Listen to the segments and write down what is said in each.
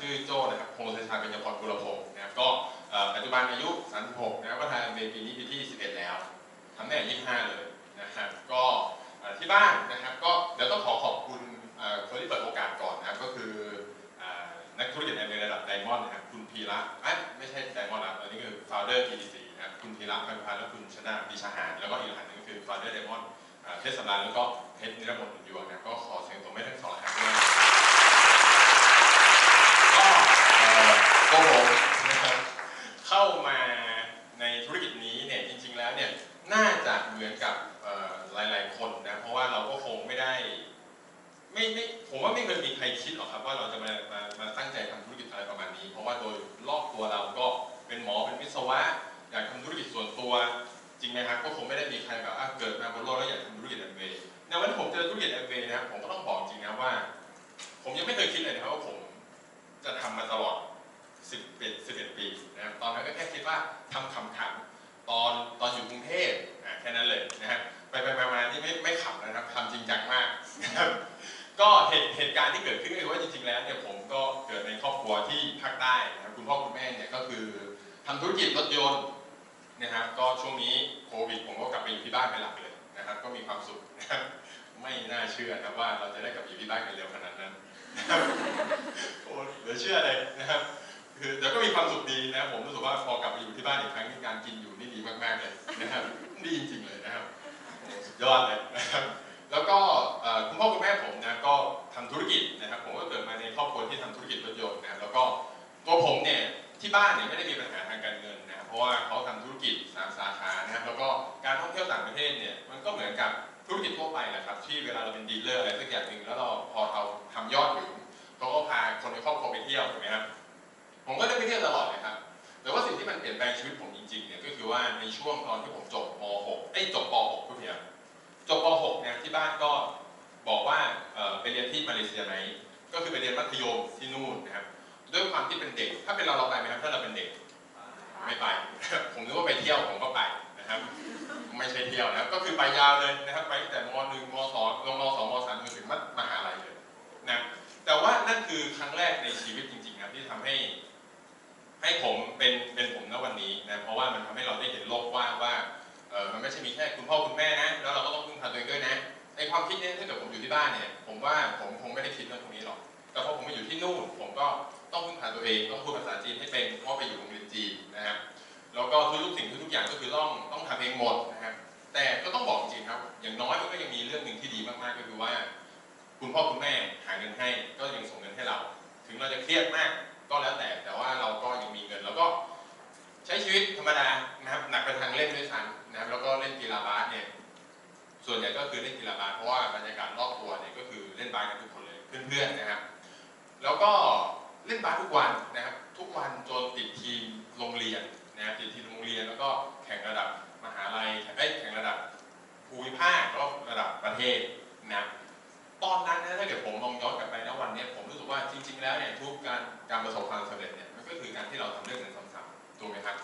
ชื่อโจ้นะครับพงศ์ชัยชาเป็นยพรกุลพงศ์นะครับก็ปัจจุบันอายุ 36 นะครับก็ทำเบปีนี้ปีที่ 11 แล้วทำได้25 เลยนะครับก็ที่บ้านนะครับก็เดี๋ยวต้องขอขอบคุณคนที่เปิดโอกาสก่อนนะครับก็คือนักธุรกิจในระดับไดมอนด์นะครับคุณพีระไม่ใช่ไดมอนด์นะอันนี้คือ founder PDC นะครับคุณพีระพันธุ์พันธ์และคุณชนะปีชาหารแล้วก็อีกท่านหนึงก็คือ founder ไดมอนด์เพชรสำราญแล้วก็เพชรนิรมนต์อยู่นะครับก็ขอเสียงตบมือให้ทั้งสองท่านด้วยก็เอ่ อตัวผมนะครับเข้ามาในธุรกิจนี้เนี่ยจริง ๆ แล้วเนี่ยน่าจะเหมือนกับหลาย ๆ คนนะเพราะว่าเราก็คงไม่ได้ไม่ไม่ผมว่าไม่เคยมีใครคิดหรอกครับว่าเราจะมามามาตั้งใจทำธุรกิจอะไรประมาณนี้ เพราะว่าโดยรอบตัวเราก็เป็นหมอเป็นวิศวะอยากทำธุรกิจส่วนตัว จริงไหมครับก็คงไม่ได้มีใครแบบอะเกิดมาบนโลกแล้วอยากทำธุรกิจแอมเวย์ในวันที่ผมเจอธุรกิจแอมเวย์นะครับผมก็ต้องบอกจริงนะว่า ผมยังไม่เคยคิดเลยนะครับว่าผมจะทำมาตลอด 10ปี11ปีนะครับตอนนั้นก็แค่คิดว่าทำขำๆตอนตอนอยู่กรุงเทพอะแค่นั้นเลยนะครับไปไปมามานี่ไม่ไม่ขำนะครับทำจริงจังมากนะครับก็เหตุเหตุการณ์ที่เกิดขึ้นก็คือว่าจริงๆแล้วเนี่ยผมก็เกิดในครอบครัวที่ภาคใต้นะครับคุณพ่อคุณแม่เนี่ยก็คือทำธุรกิจรถยนต์นะครับ ก็ช่วงนี้โควิดผมก็กลับไปอยู่ที่บ้านเป็นหลักเลยนะครับ ก็มีความสุขนะครับไม่น่าเชื่อนะครับว่าเราจะได้กลับอยู่ที่บ้านกันเร็วขนาดนั้นนะครับโอ้เหลือเชื่อเลยนะครับ คือแต่ก็มีความสุขดีนะผมรู้สึกว่าพอกลับไปอยู่ที่บ้านอีกครั้งนี่การกินอยู่นี่ดีมากๆเลยนะครับดีจริงๆเลยนะครับสุดยอดเลยนะครับแล้วก็คุณพ่อคุณแม่ผมนะก็ทำธุรกิจนะครับผมก็เกิดมาในครอบครัวที่ทำธุรกิจรถยนต์นะแล้วก็ตัวผมเนี่ยที่บ้านเนี่ยไม่ได้มีปัญหาทางการเงินนะเพราะว่าเขาทำธุรกิจสามสาขานะครับแล้วก็การท่องเที่ยวต่างประเทศเนี่ยมันก็เหมือนกับธุรกิจทั่วไปแหละครับที่เวลาเราเป็นดีลเลอร์อะไรสักอย่างหนึ่งแล้วเราพอเราทำยอดถึงเขาก็พาคนในครอบครัวไปเที่ยวถูกไหมครับ ผมก็ได้ไปเที่ยวตลอดเลยครับ แต่ว่าสิ่งที่มันเปลี่ยนแปลงชีวิตผมจริงๆเนี่ยก็คือว่าในช่วงตอนที่ผมจบม .6 ไอ้จบป .6 ทุกทีครับจบป .6 เนี่ยที่บ้านก็บอกว่าไปเรียนที่มาเลเซียไหมก็คือไปเรียนมัธยมที่นู่นนะครับ ด้วยความที่เป็นเด็ก ถ้าเป็นเราเราไปไหมครับถ้าเราเป็นเด็กไม่ไป ผมนึกว่าไปเที่ยวผมก็ไปนะครับ ไม่ใช่เที่ยวนะครับ ก็คือไปยาวเลยนะครับ ไปตั้งแต่ม .1 ม .2 ลงม .2 ม .3 จนถึงมหาลัยเลยนะแต่ว่านั่นคือครั้งแรกในชีวิตจริงๆครับที่ทำให้ ให้ผมเป็นเป็นผมณวันนี้นะเพราะว่ามันทำให้เราได้เห็นโลกกว้างว่าเออมันไม่ใช่มีแค่คุณพ่อคุณแม่นะแล้วเราก็ต้องพึ่งพาตัวเองด้วยนะไอความคิดเนี้ถ้าเกิดผมอยู่ที่บ้านเนี่ยผมว่าผมคงไม่ได้คิดเรื่องพวกนี้หรอกแต่พอผมมาอยู่ที่นู่นผมก็ต้องพึ่งพาตัวเองต้องพูดภาษาจีนให้เป็นเพราะไปอยู่โรงเรียนจีนนะครับแล้วก็ทุกสิ่งทุกอย่างก็คือต้องต้องทำเองหมดนะครับแต่ก็ต้องบอกจริงครับ อย่างน้อยมันก็ยังมีเรื่องหนึ่งที่ดีมากๆก็คือว่า คุณพ่อคุณแม่หาเงินให้ก็ยังส่งเงินให้เรา ถึงเราจะเครียดมาก ก็แล้วแต่แต่ว่าเราก็ยังมีเงิน แล้วก็ใช้ชีวิตธรรมดานะครับหนักไปทางเล่นด้วยซ้ำนะครับแล้วก็เล่นกีฬาบาสเนี่ยส่วนใหญ่ก็คือเล่นกีฬาบาสเพราะว่าบรรยากาศรอบตัวเนี่ยก็คือเล่นบาสกันทุกคนเลยเพื่อนๆนะครับแล้วก็เล่นบาสทุกวันนะครับทุกวันจนติดทีมโรงเรียนนะครับติดทีมโรงเรียนแล้วก็แข่งระดับมหาลัยเอ้ยแข่งระดับภูมิภาคแล้วระดับประเทศนะครับ ตอนนั้นนะถ้าเกิดผมลองย้อนกลับไปนะวันนี้ผมรู้สึกว่าจริง ๆ แล้วเนี่ยทุกการการประสบความสำเร็จเนี่ยมันก็คือการที่เราทำเรื่องนั้นซ้ำๆถูกไหมครับ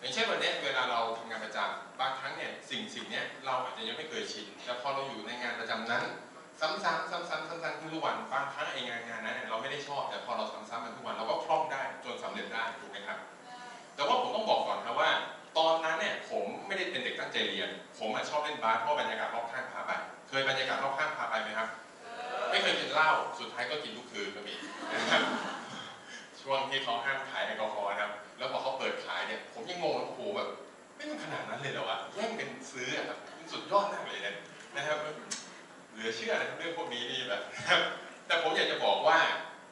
อย่างเช่นวันนี้เวลาเราทำงานประจำบางครั้งเนี่ยสิ่งสิ่งเนี้ยเราอาจจะยังไม่เคยชินแต่พอเราอยู่ในงานประจำนั้น ซ้ำๆซ้ำๆซ้ำๆทุกวันบางครั้งไอ้งานงานนั้นเนี่ยเราไม่ได้ชอบ แต่พอเราซ้ำๆมันทุกวันเราก็คล่องได้จนสำเร็จได้ถูกไหมครับ แต่ว่าผมต้องบอกก่อนครับว่า ตอนนั้นเนี่ยผมไม่ได้เป็นเด็กตั้งใจเรียน ผมอะชอบเล่นบาสเพราะบรรยากาศรอบข้างพาไปเคยบรรยากาศรอบข้างพาไปไหมครับ ไม่เคยกินเหล้าสุดท้ายก็กินทุกคืนก็มีนะครับช่วงที่เขาห้ามขายแอลกอฮอล์นะครับ แล้วพอเขาเปิดขายเนี่ย ผมยังงงว่าโอ้โหแบบไม่มันขนาดนั้นเลยเหรอวะแย่งกันซื้ออะครับมันสุดยอดมากเลยเนี่ยนะครับเหลือเชื่อนะเรื่องพวกนี้นี่แบบแต่ผมอยากจะบอกว่า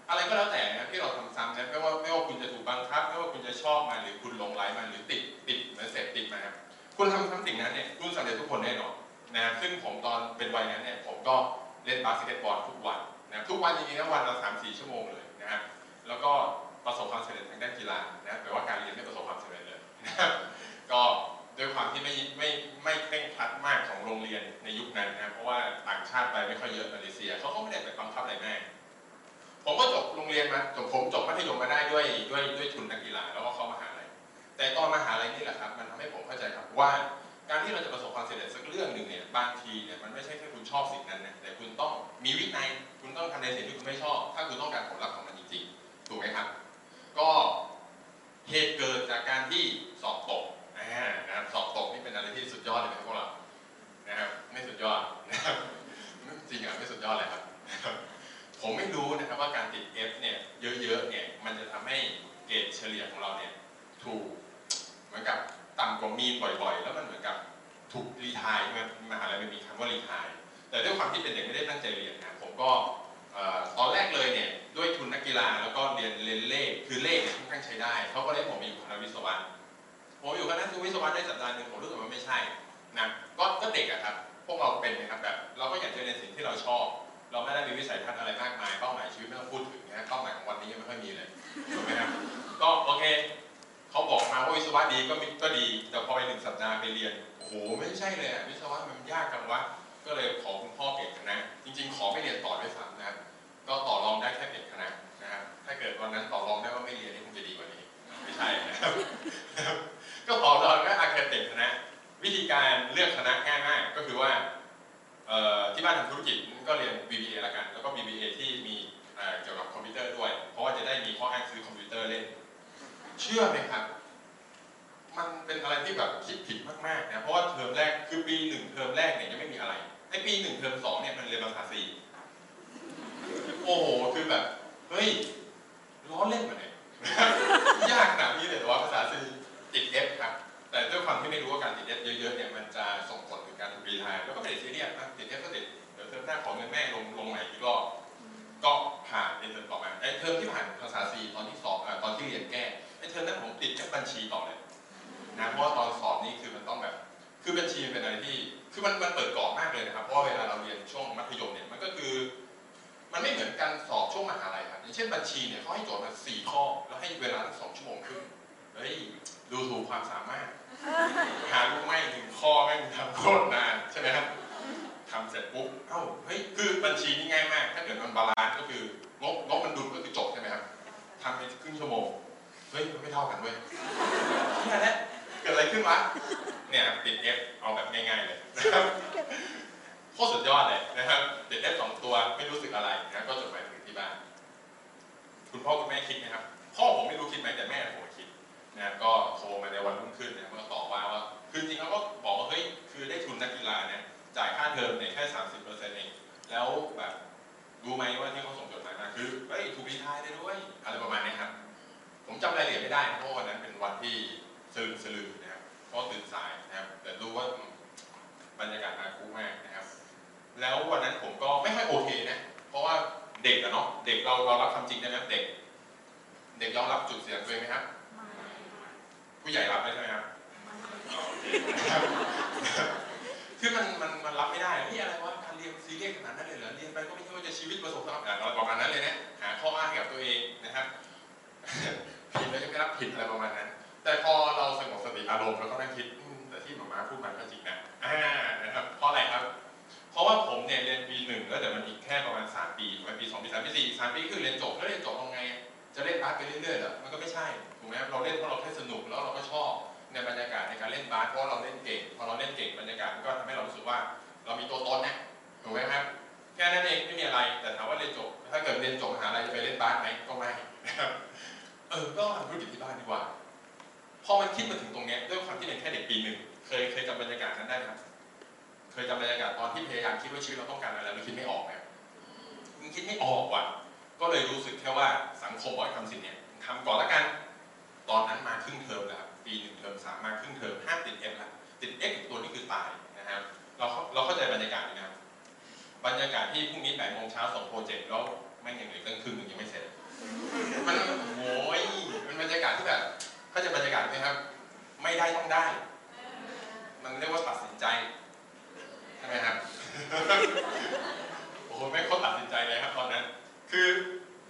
อะไรก็แล้วแต่นะที่เราทำซ้ำนะไม่ว่าไม่ว่าคุณจะถูกบังคับไม่ว่าคุณจะชอบมันหรือคุณหลงใหลมันหรือติดติดเหมือนเสพติดมาคุณทำซ้ำสิ่งนั้นเนี่ยคุณสำเร็จทุกคนแน่นอนนะซึ่งผมตอนเป็นวัยนั้นเนี่ยผมก็ เล่นบาสเกตบอลทุกวันนะครับทุกวันจริงๆนะวันละสามสี่ชั่วโมงเลยนะครับแล้วก็ประสบความสำเร็จทางด้านกีฬานะแปลว่าการเรียนไม่ประสบความสำเร็จเลยนะครับก็ด้วยความที่ไม่ไม่ไม่เคร่งครัดมากของโรงเรียนในยุคนั้นนะครับเพราะว่าต่างชาติไปไม่ค่อยเยอะมาเลเซียเขาก็ไม่ได้ไปบังคับอะไรแม่ผมก็จบโรงเรียนมาจบผมจบมัธยมมาได้ด้วยด้วยด้วยทุนนักกีฬาแล้วก็เข้ามหาลัยแต่ตอนมหาลัยนี่แหละครับ มันทำให้ผมเข้าใจครับว่า การที่เราจะประสบความสำเร็จสักเรื่องหนึ่งเนี่ยบางทีเนี่ยมันไม่ใช่แค่คุณชอบสิ่งนั้นนะแต่คุณต้องมีวินัยคุณต้องทำในสิ่งที่คุณไม่ชอบ ถ้าคุณต้องการผลลัพธ์ของมันจริงๆถูกไหมครับ ก็เหตุเกิดจากการที่สอบตกนะครับสอบตกนี่เป็นอะไรที่สุดยอดเลยนะครับพวกเรานะครับไม่สุดยอดนะครับจริงอะไม่สุดยอดเลยครับ ผมไม่รู้นะครับว่าการติด F เนี่ยเยอะๆเนี่ยมันจะทำให้เกรดเฉลี่ยของเราเนี่ยถูกเหมือนกับ ต่ำกว่า mean บ่อยๆ แล้วมันเหมือนกับถูก retire ใช่ไหมมหาลัยมันมีคำว่า retire แต่ด้วยความที่เป็นเด็กไม่ได้ตั้งใจเรียนนะผมก็ตอนแรกเลยเนี่ยด้วยทุนนักกีฬาแล้วก็เรียนเรียนเลขคือเลขเนี่ยค่อนข้างใช้ได้เขาก็เลยผมมาอยู่คณะวิศวะผมอยู่คณะวิศวะได้สัปดาห์หนึ่งผมรู้สึกว่าไม่ใช่นะก็ก็เด็กอะครับพวกเราเป็นนะครับแบบเราก็อยากจะเรียนสิ่งที่เราชอบ เราไม่ได้มีวิสัยทัศน์อะไรมากมายเป้าหมายชีวิตไม่ต้องพูดถึงนะเป้าหมายของวันนี้ยังไม่ค่อยมีเลยถูกไหมครับก็โอเค เขาบอกมาว่าวิศวะดีก็มีก็ดี แต่พอไปหนึ่งสัปดาห์ไปเรียนโอ้โหไม่ใช่เลยอะวิศวะมันยากจังวะก็เลยขอคุณพ่อเปลี่ยนคณะจริง ๆ ขอไม่เรียนต่อด้วยซ้ำนะครับก็ต่อรองได้แค่เปลี่ยนคณะนะครับถ้าเกิดวันนั้นต่อรองได้ว่าไม่เรียนนี่คงจะดีกว่านี้ ไม่ใช่นะครับก็ต่อรองก็อาเคเปลี่ยนคณะ วิธีการเลือกคณะง่ายมากก็คือว่าที่บ้านทำธุรกิจก็เรียน BBA ละกัน แล้วก็ BBA ที่ เชื่อไหมครับ มันเป็นอะไรที่แบบคิดผิดมากๆนะเพราะว่าเทอมแรกคือปีหนึ่งเทอมแรกเนี่ยยังไม่มีอะไรไอ้ปีหนึ่งเทอมสองเนี่ยมันเรียนภาษา C โอ้โหคือแบบเฮ้ยล้อเล่นมาเนี่ยยากขนาดนี้เลยแต่ว่าภาษาซีติด F ครับแต่ด้วยความที่ไม่รู้ว่าการติด F เยอะๆเนี่ยมันจะส่งผลถึงการถูก retire แล้วก็ไม่ได้ซีเรียสนะติด F ก็ติดเดี๋ยวเทอมหน้าขอเงินแม่ลงลงใหม่อีกรอบก็ผ่านเป็นเทอมต่อมาไอ้เทอมที่ผ่านภาษา C ตอนที่สอบตอนที่เรียนแก้ เทอมนั้นผมติดแค่บัญชีต่อเลยนะเพราะว่าตอนสอบนี่คือมันต้องแบบ คือบัญชีเป็นอะไรที่คือมันมันเปิดกรอบมากเลยนะครับเพราะเวลาเราเรียนช่วงมัธยมเนี่ยมันก็คือ มันไม่เหมือนการสอบช่วงมหาลัยครับอย่างเช่นบัญชีเนี่ยเขาให้โจทย์มาสี่ข้อ แล้วให้เวลาสองชั่วโมงครึ่งเฮ้ยดูถูกความสามารถ หาลูกไม่หนึ่งข้อแม่ทำโคตรนานใช่ไหมครับทำเสร็จปุ๊บเอ้าเฮ้ยคือบัญชีนี่ง่ายมาก ถ้าเกิดมัน balance ก็คืองบงบมันดุลก็คือจบใช่ไหมครับทำไปครึ่งชั่วโมง เฮ้ยมันไม่เท่ากันเว้ยแค่นั้นเกิดอะไรขึ้นวะเนี่ยติด F เอาแบบง่ายๆเลยนะครับโคตรสุดยอดเลยนะครับติด F สองตัวไม่รู้สึกอะไรนะก็จดหมายถึงที่บ้าน คุณพ่อคุณแม่คิดไหมครับ พ่อผมไม่รู้คิดไหมแต่แม่ผมคิดนะก็โทรมาในวันรุ่งขึ้นเนี่ยมันก็ตอบว่าว่าคือจริงๆเขาก็บอกว่าเฮ้ยคือได้ทุนนักกีฬาเนี่ยจ่ายค่าเทอมเนี่ยแค่สามสิบเปอร์เซ็นต์เองแล้วแบบรู้ไหมว่าที่เขาส่งจดหมายมาคือเฮ้ยถูก retire ได้ด้วยอะไรประมาณเนี้ยครับ ผมจำรายละเอียดไม่ได้นะเพราะวันนั้นเป็นวันที่สลืมสลือนะครับเพราะตื่นสายนะครับ แต่รู้ว่าบรรยากาศน่าคุ้มมากนะครับ แล้ววันนั้นผมก็ไม่ค่อยโอเคนะ เพราะว่าเด็กอะเนาะเด็กเราเรารับความจริงได้ไหมครับเด็ก เด็กยอมรับจุดเสียงตัวเองไหมครับผู้ใหญ่รับได้ใช่ไหมครับคือมันมันมันรับไม่ได้พี่อะไรวะการเรียนซีเรียสขนาดนั้นเลยเหรอเรียนไปก็ไม่ใช่ว่าจะชีวิตประสบความสำเร็จอะไรประมาณนั้นเลยนะหาข้ออ้างกับตัวเองนะครับ แล้วยังไม่รับผิดอะไรประมาณนั้น แต่พอเราสงบสติอารมณ์เราก็นั่งคิดแต่ที่หมอมาพูดมาก็จริงนะอ่านะครับเพราะอะไรครับ เพราะว่าผมเนี่ยเรียนปีหนึ่งแล้วแต่มันอีกแค่ประมาณสามปีถูกไหมปีสองปีสามปีสี่สามปีคือเรียนจบแล้วเรียนจบเอาไง จะเล่นบาสไปเรื่อยๆเหรอมันก็ไม่ใช่ถูกไหมครับเราเล่นเพราะเราแค่สนุกแล้วเราก็ชอบในบรรยากาศในการเล่นบาสเพราะเราเล่นเก่งพอเราเล่นเก่งบรรยากาศมันก็ทำให้เรารู้สึกว่า เรามีตัวตนนะถูกไหมครับแค่นั้นเองไม่มีอะไรแต่ถามว่าเรียนจบ ถ้าเกิดเรียนจบมหาลัยจะไปเล่นบาสไหมก็ไม่นะครับ ออก็ทำธุรกิจที่บ้านดีกว่า พอมันคิดมาถึงตรงเนี้ยด้วยความที่เป็นแค่เด็กปีหนึ่งเคยเคยจำบรรยากาศนั้นได้ไหมครับเคยจำบรรยากาศตอนที่พยายามคิดว่าชีวิตเราต้องการอะไรเราคิดไม่ออกไหมมันคิดไม่ออกว่ะ ก็เลยรู้สึกแค่ว่าสังคมบอกให้ทำสิ่งเนี้ยทำก่อนละกัน ตอนนั้นมาครึ่งเทอมแล้วครับปีหนึ่งเทอมสามมาครึ่งเทอมห้าติด F ละติด F อีกตัวนี้คือตายนะครับเราเราเข้าใจบรรยากาศนี้นะครับบรรยากาศที่พรุ่งนี้แปดโมงเช้าส่งโปรเจกต์แล้วแม่ยังเหลือตั้งครึ่ง มันโอ้ยมันบรรยากาศที่แบบ get บรรยากาศไหมครับ ไม่ได้ต้องได้ มันเรียกว่าตัดสินใจใช่ไหมครับโอ้โหไม่ค่อยตัดสินใจเลยครับตอนนั้น คือ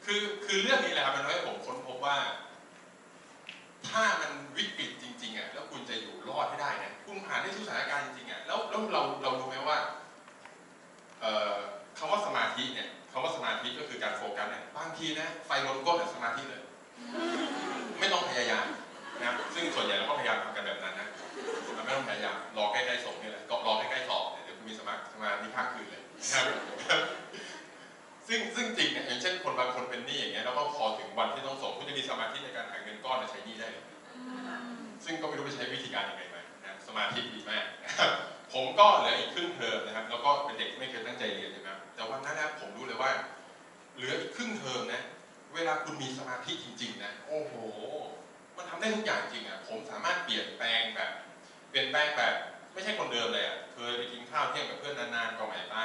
คือคือเรื่องนี้แหละครับมันทำให้ผมค้นพบว่า ถ้ามันวิกฤตจริงๆอะแล้วคุณจะอยู่รอดให้ได้นะคุณผ่านได้ทุกสถานการณ์จริงๆอะแล้วแล้วเราเรารู้ไหมว่า เอ่อคำว่าสมาธิเนี่ย คำว่าสมาธิก็คือการโฟกัสเนี่ยบางทีนะไฟลนก้นเนี่ยสมาธิเลย ไม่ต้องพยายามนะซึ่งส่วนใหญ่เราก็พยายามทำกันแบบนั้นนะไม่ต้องพยายามรอใกล้ๆส่งนี่แหละก็รอใกล้ๆสอบเดี๋ยวคุณมีสมาสมาธิภาคคืนเลยนะครับซึ่งซึ่งจริงเนี่ยอย่างเช่นคนบางคนเป็นหนี้อย่างเงี้ยแล้วก็พอถึงวันที่ต้องส่งคุณจะมีสมาธิในการหาเงินก้อนมาใช้หนี้ได้เลยซึ่งก็ไม่รู้จะใช้วิธีการยังไงมานะสมาธิดีมากผมก็เหลืออีกครึ่งเทอมนะครับ แล้วก็เป็นเด็กไม่เคยตั้งใจเรียนนะครับ แต่วันนั้นนะผมรู้เลยว่า เหลืออีกครึ่งเทอมนะ เวลาคุณมีสมาธิจริง ๆ นะ โอ้โห มันทำได้ทุกอย่างจริงอะ ผมสามารถเปลี่ยนแปลงแบบ เปลี่ยนแปลงแบบ ไม่ใช่คนเดิมเลยอะ เคยไปกินข้าวเที่ยงกับเพื่อนนานๆ ก็ไม่ไป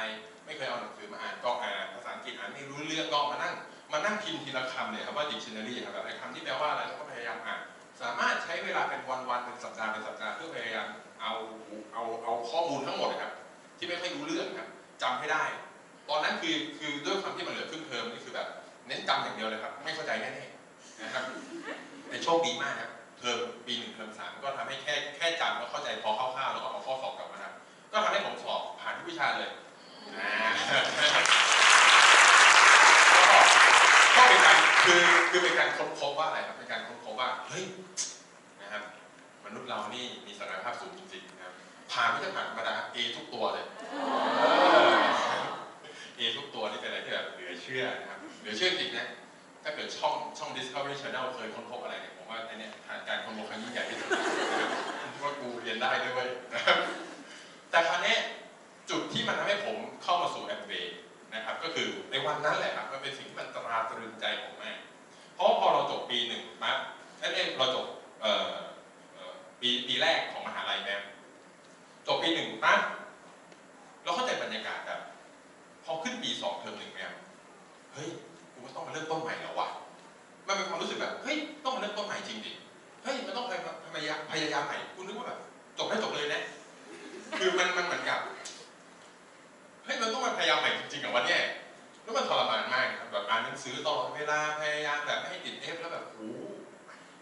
ไม่เคยเอาหนังสือมาอ่านก็อ่าน ภาษาอังกฤษอ่านไม่รู้เรื่องก็มานั่ง มานั่งพิมพ์ทีละคำเนี่ยครับว่า dictionary ครับแบบไอ้คำที่แปลว่าอะไรแล้วก็พยายามอ่าน สามารถใช้เวลาเป็นวันๆ เป็นสัปดาห์เป็นสัปดาห์เพื่อพยายามเอาเอาเอาข้อมูลทั้งหมดนะครับที่ไม่ค่อยรู้เรื่องครับจำให้ได้ ตอนนั้นคือคือด้วยความที่มันเหลือครึ่งเทอมนี่คือแบบ เน้นจำอย่างเดียวเลยครับ ไม่เข้าใจแน่ๆนะครับแต่โชคดีมากครับเทอมปีหนึ่งเทอมสามก็ทำให้แค่แค่จำแล้วเข้าใจพอคร่าวๆแล้วก็เอาข้อสอบกลับมาทำก็ทำให้ผมสอบผ่านทุกวิชาเลยก็ก็เป็นการคือคือเป็นการค้นพบว่าอะไรครับเป็นการค้นพบว่าเฮ้ยนะครับมนุษย์เรานี่มีศักยภาพสูงจริงๆนะครับผ่านไม่ใช่ผ่านธรรมดา A ทุกตัวเลย เอทุกตัวนี่เป็นอะไรที่แบบเหลือเชื่อนะครับเหลือเชื่อจริงนะถ้าเกิดช่องช่อง Discovery Channel เคยค้นพบอะไรเนี่ยผมว่าในเนี้ยการค้นพบครั้งยิ่งใหญ่ที่สุดนะครับว่ากูเรียนได้ด้วยนะครับแต่คราวนี้จุดที่มันทำให้ผมเข้ามาสู่แอมเบนะครับ ก็คือในวันนั้นแหละครับมันเป็นสิ่งที่มันตราตรึงใจผมมากเพราะว่าพอเราจบปีหนึ่งปั๊บนั่นเองเราจบเอ่อปีปีแรกของมหาลัยแม่จบปีหนึ่งปั๊บเราเข้าใจบรรยากาศแบบ อขึ้นปีสองเทอมหนึ่งเนี่ยเฮ้ยกูก็ต้องมาเริ่มต้นใหม่แล้ววะมันเป็นความรู้สึกแบบเฮ้ยต้องมาเริ่มต้นใหม่จริงดิเฮ้ยมันต้องพยายามพยายามใหม่กูนึกว่าแบบจบได้จบเลยนะ คือมันมันเหมือนกับเฮ้ยมันต้องมาพยายามใหม่จริงๆกับวันเนี้ยแล้วมันทรมานมากครับแบบอ่านหนังสือตลอดเวลาพยายามแบบไม่ให้ติดเอฟแล้วแบบโอ้โห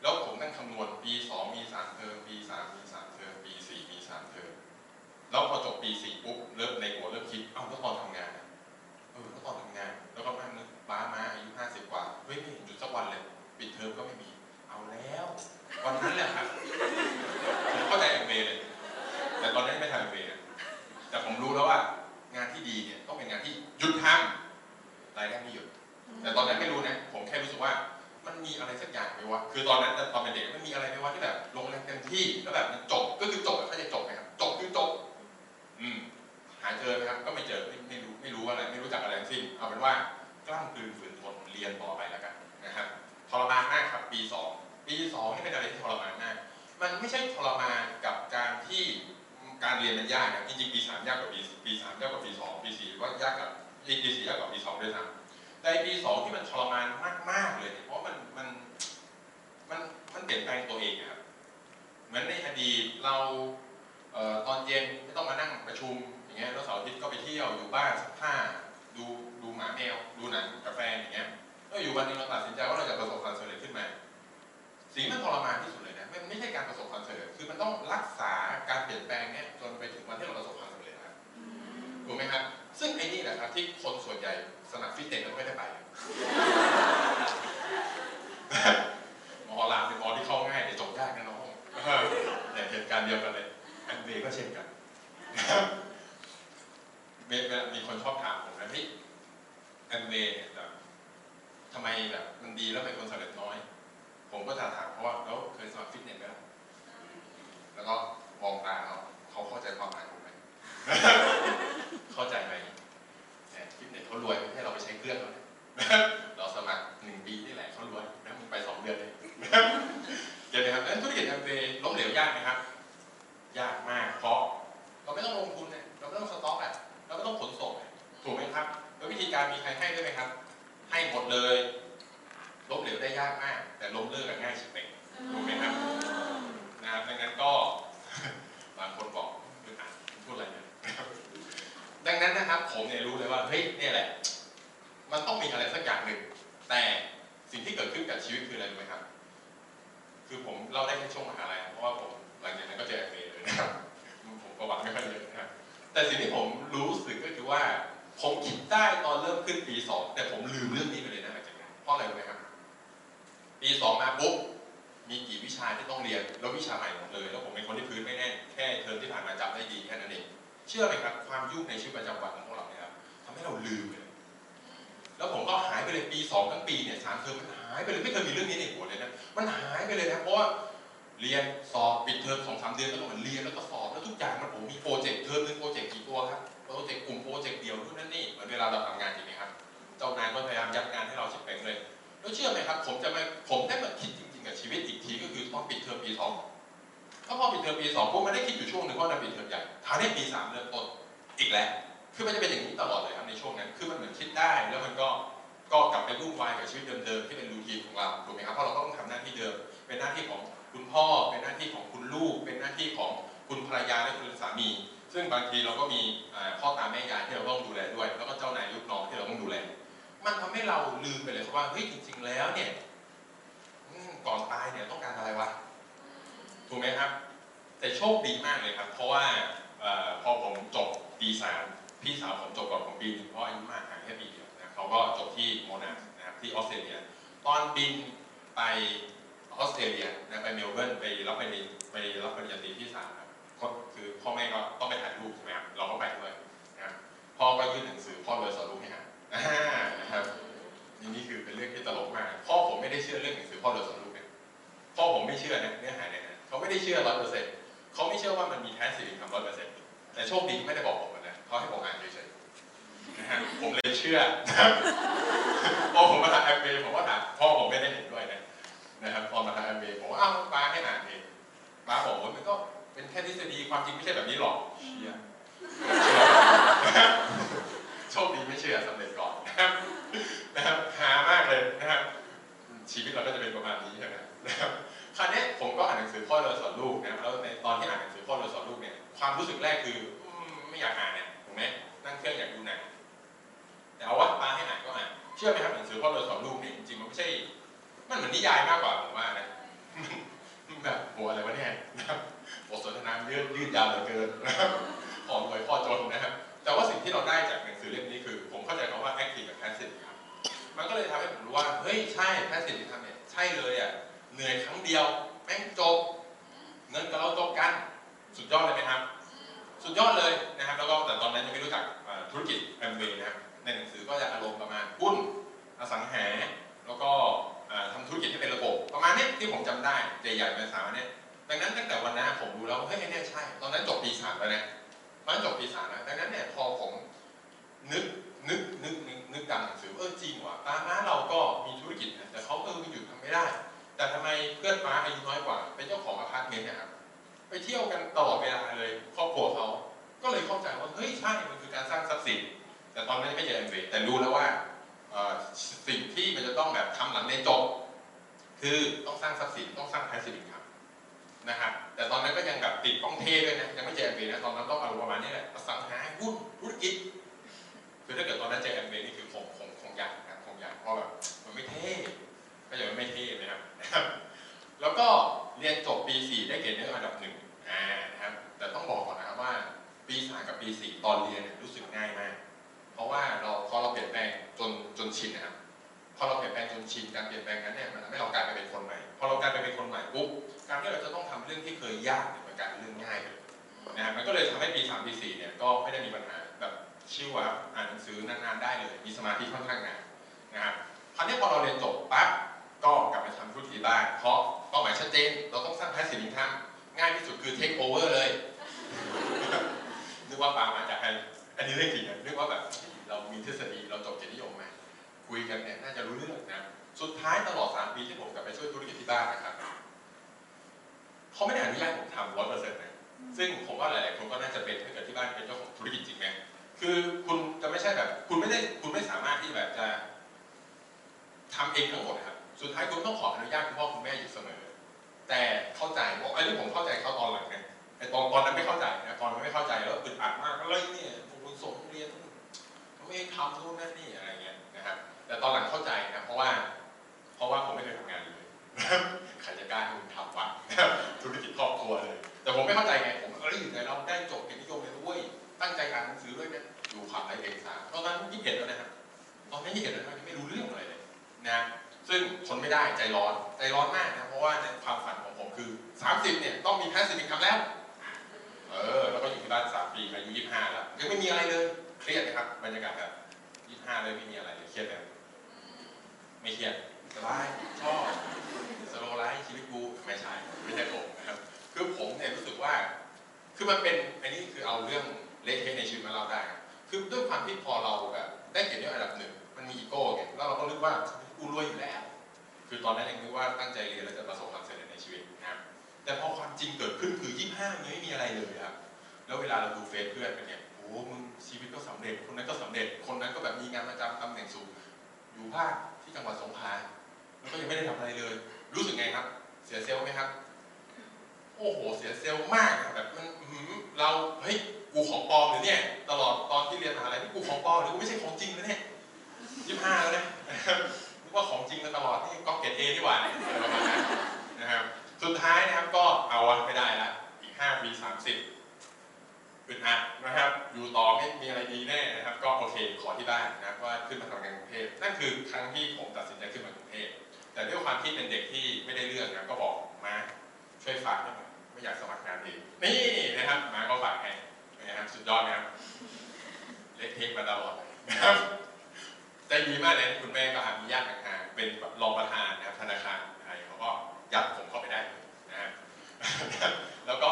แล้วผมนั่งคำนวณปีสองมีสามเทอมปีสามมีารมีใครให้ด้วยไหมครับ ให้หมดเลยล้มเหลวได้ยากมาก แต่ล้มเลิกกันง่ายชิบเป่งถูกไหมครับนะครับดังนั้นก็บางคนบอกคืออะพูดอะไรเนี่ยนะดังนั้นนะครับผมเนี่ยรู้เลยว่าเฮ้ยเนี่ยแหละ มันต้องมีอะไรสักอย่างหนึ่งแต่สิ่งที่เกิดขึ้นกับชีวิตคืออะไรรู้ไหมครับ คือผมเล่าได้แค่ช่วงมหาลัยเพราะว่าผมหลังจากนั้นก็เจอเอเลยนะครับผมประวัติไม่ค่อยเยอะนะครับแต่สิ่งที่ผมรู้สึกก็คือว่า ผมคิดได้ตอนเริ่มขึ้นปีสองแต่ผมลืมเรื่องนี้ไปเลยนะหลังจากนั้นเพราะอะไรรู้ไหมครับปีสองมาปุ๊บมีกี่วิชาที่ต้องเรียน แล้ววิชาใหม่หมดเลย แล้วผมเป็นคนที่พื้นไม่แน่นแค่เทอมที่ผ่านมาจำได้ดีแค่นั้นเองเชื่อไหมครับ ความยุ่งในชีวิตประจำวันของพวกเราเนี่ยครับทำให้เราลืมเลย แล้วผมก็หายไปเลยปีสองทั้งปีเนี่ยสามเทอมมันหายไปเลยไม่เคยมีเรื่องนี้ในหัวเลยนะมันหายไปเลยนะเพราะว่า เรียนสอบปิดเทอมสองสามเดือนแล้วก็มันเรียนแล้วก็สอบแล้วทุกอย่างมันผมมีโปรเจกต์เทอมนึงโปรเจกต์กี่ตัวครับโปรเจกต์กลุ่มโปรเจกต์เดียวนู่นนั่นนี่เหมือนเวลาเราทำงานจริงไหมครับเจ้านายก็พยายามยัดงานให้เราชิบเป่งเลยแล้วเชื่อไหมครับผมจะมาผมได้มาคิดจริงๆกับชีวิตอีกทีก็คือตอนปิดเทอมปีสองถ้าพอปิดเทอมปีสองผมไม่ได้คิดอยู่ช่วงหนึ่งว่าจะปิดเทอมใหญ่ท้าได้ปีสามเริ่มต้นอีกแล้วคือมันจะเป็นอย่างนี้ตลอดเลยครับในช่วงนั้นคือมันเหมือนคิดได้แล้วมันก็ก็กลับไปวุ่นวายกับชีวิตเดิมๆที่เป็น routine ของเราถูกไหมครับเพราะเราก็ต้องทำหน้าที่เดิมเป็นหน้าที่ของ คุณพ่อเป็นหน้าที่ของคุณลูก เป็นหน้าที่ของคุณภรรยาและคุณสามี ซึ่งบางทีเราก็มีพ่อตาแม่ยายที่เราต้องดูแลด้วย แล้วก็เจ้านายลูกน้องที่เราต้องดูแล มันทำให้เราลืมไปเลยครับว่าเฮ้ยจริง ๆ แล้วเนี่ยก่อนตายเนี่ยต้องการอะไรวะถูกไหมครับ แต่โชคดีมากเลยครับ เพราะว่าอพอผมจบปีสามพี่สาวผมจบก่อนผมปีนึงเพราะอายุมากห่างแค่ปีเดียวนะเขาก็จบที่โมนาสนะครับที่ออสเตรเลีย ตอนบินไป ออสเตรเลียนะไปเมลเบิร์นไปรับปริญไปรับปริญญาตรีที่สามครับก็คือพ่อแม่ก็ต้องไปถ่ายรูปใช่ไหมครับเราก็ไปด้วยนะพ่อก็ยื่นหนังสือพ่อเลยสอนลูกให้อ่านอ่านะครับนี่นี่คือเป็นเรื่องที่ตลกมากพ่อผมไม่ได้เชื่อเรื่องหนังสือพ่อเลยสอนลูกเนี่ยพ่อผมไม่เชื่อนะเนื้อหาเนี่ยนะเขาไม่ได้เชื่อร้อยเปอร์เซ็นต์เขาไม่เชื่อว่ามันมีแท้สิริธรรมร้อยเปอร์เซ็นต์แต่โชคดีไม่ได้บอกผมนะเขาให้ผมอ่านเฉยๆนะฮะผมเลยเชื่อ ความที่พอเราแบบได้เกียรติยศอันดับหนึ่งมันมีอีโก้ไงแล้วเราก็นึกว่ากูรวยอยู่แล้ว คือตอนนั้นยังนึกว่าตั้งใจเรียนแล้วจะประสบความสำเร็จในชีวิตนะครับแต่พอความจริงเกิดขึ้นคือ25มันยังไม่มีอะไรเลยครับแล้วเวลาเราดูเฟซเพื่อนกันเนี่ยโอ้มึงชีวิตก็สำเร็จ คนนั้นก็สำเร็จ คนนั้นก็แบบมีงานประจำตำแหน่งสูงอยู่บ้านที่จังหวัดสงขลาแล้วก็ยังไม่ได้ทำอะไรเลย รู้สึกไงครับ เสียเซลล์ไหมครับ โอ้โห เสียเซลล์มากแบบมันเราเฮ้ย กูของปลอมหรือเนี่ย ตลอดตอนที่เรียนมหาลัยนี่กูของปลอมหรือกูไม่ใช่ของจริงนะเนี่ยยี่ห้าแล้วนะนึกว่าของจริงมาตลอดนี่ก็เกรดเอนี่หว่าเนี่ยอะไรประมาณนั้นนะครับสุดท้ายนะครับก็เอาวะไม่ได้ละอีกห้าปีสามสิบอึดอัดนะครับ อยู่ต่อไม่มีอะไรดีแน่นะครับ ก็โอเคขอที่บ้านนะครับว่าขึ้นมาทำงานกรุงเทพนั่นคือครั้งที่ผมตัดสินใจขึ้นมากรุงเทพแต่ด้วยความที่เป็นเด็กที่ไม่ได้เรื่องนะก็บอกมาช่วยฝากให้หน่อยไม่อยากสมัครงานเองนี่นะครับมาก็ฝากให้ นะครับสุดยอดนะครับเล็กเทคมาตลอดนะครับใจดีมากเลยคุณแม่ก็หามีญาติห่างๆเป็นแบบรองประธานนะครับธนาคารไทยเขาก็ยัดผมเข้าไปได้นะครับแล้วก็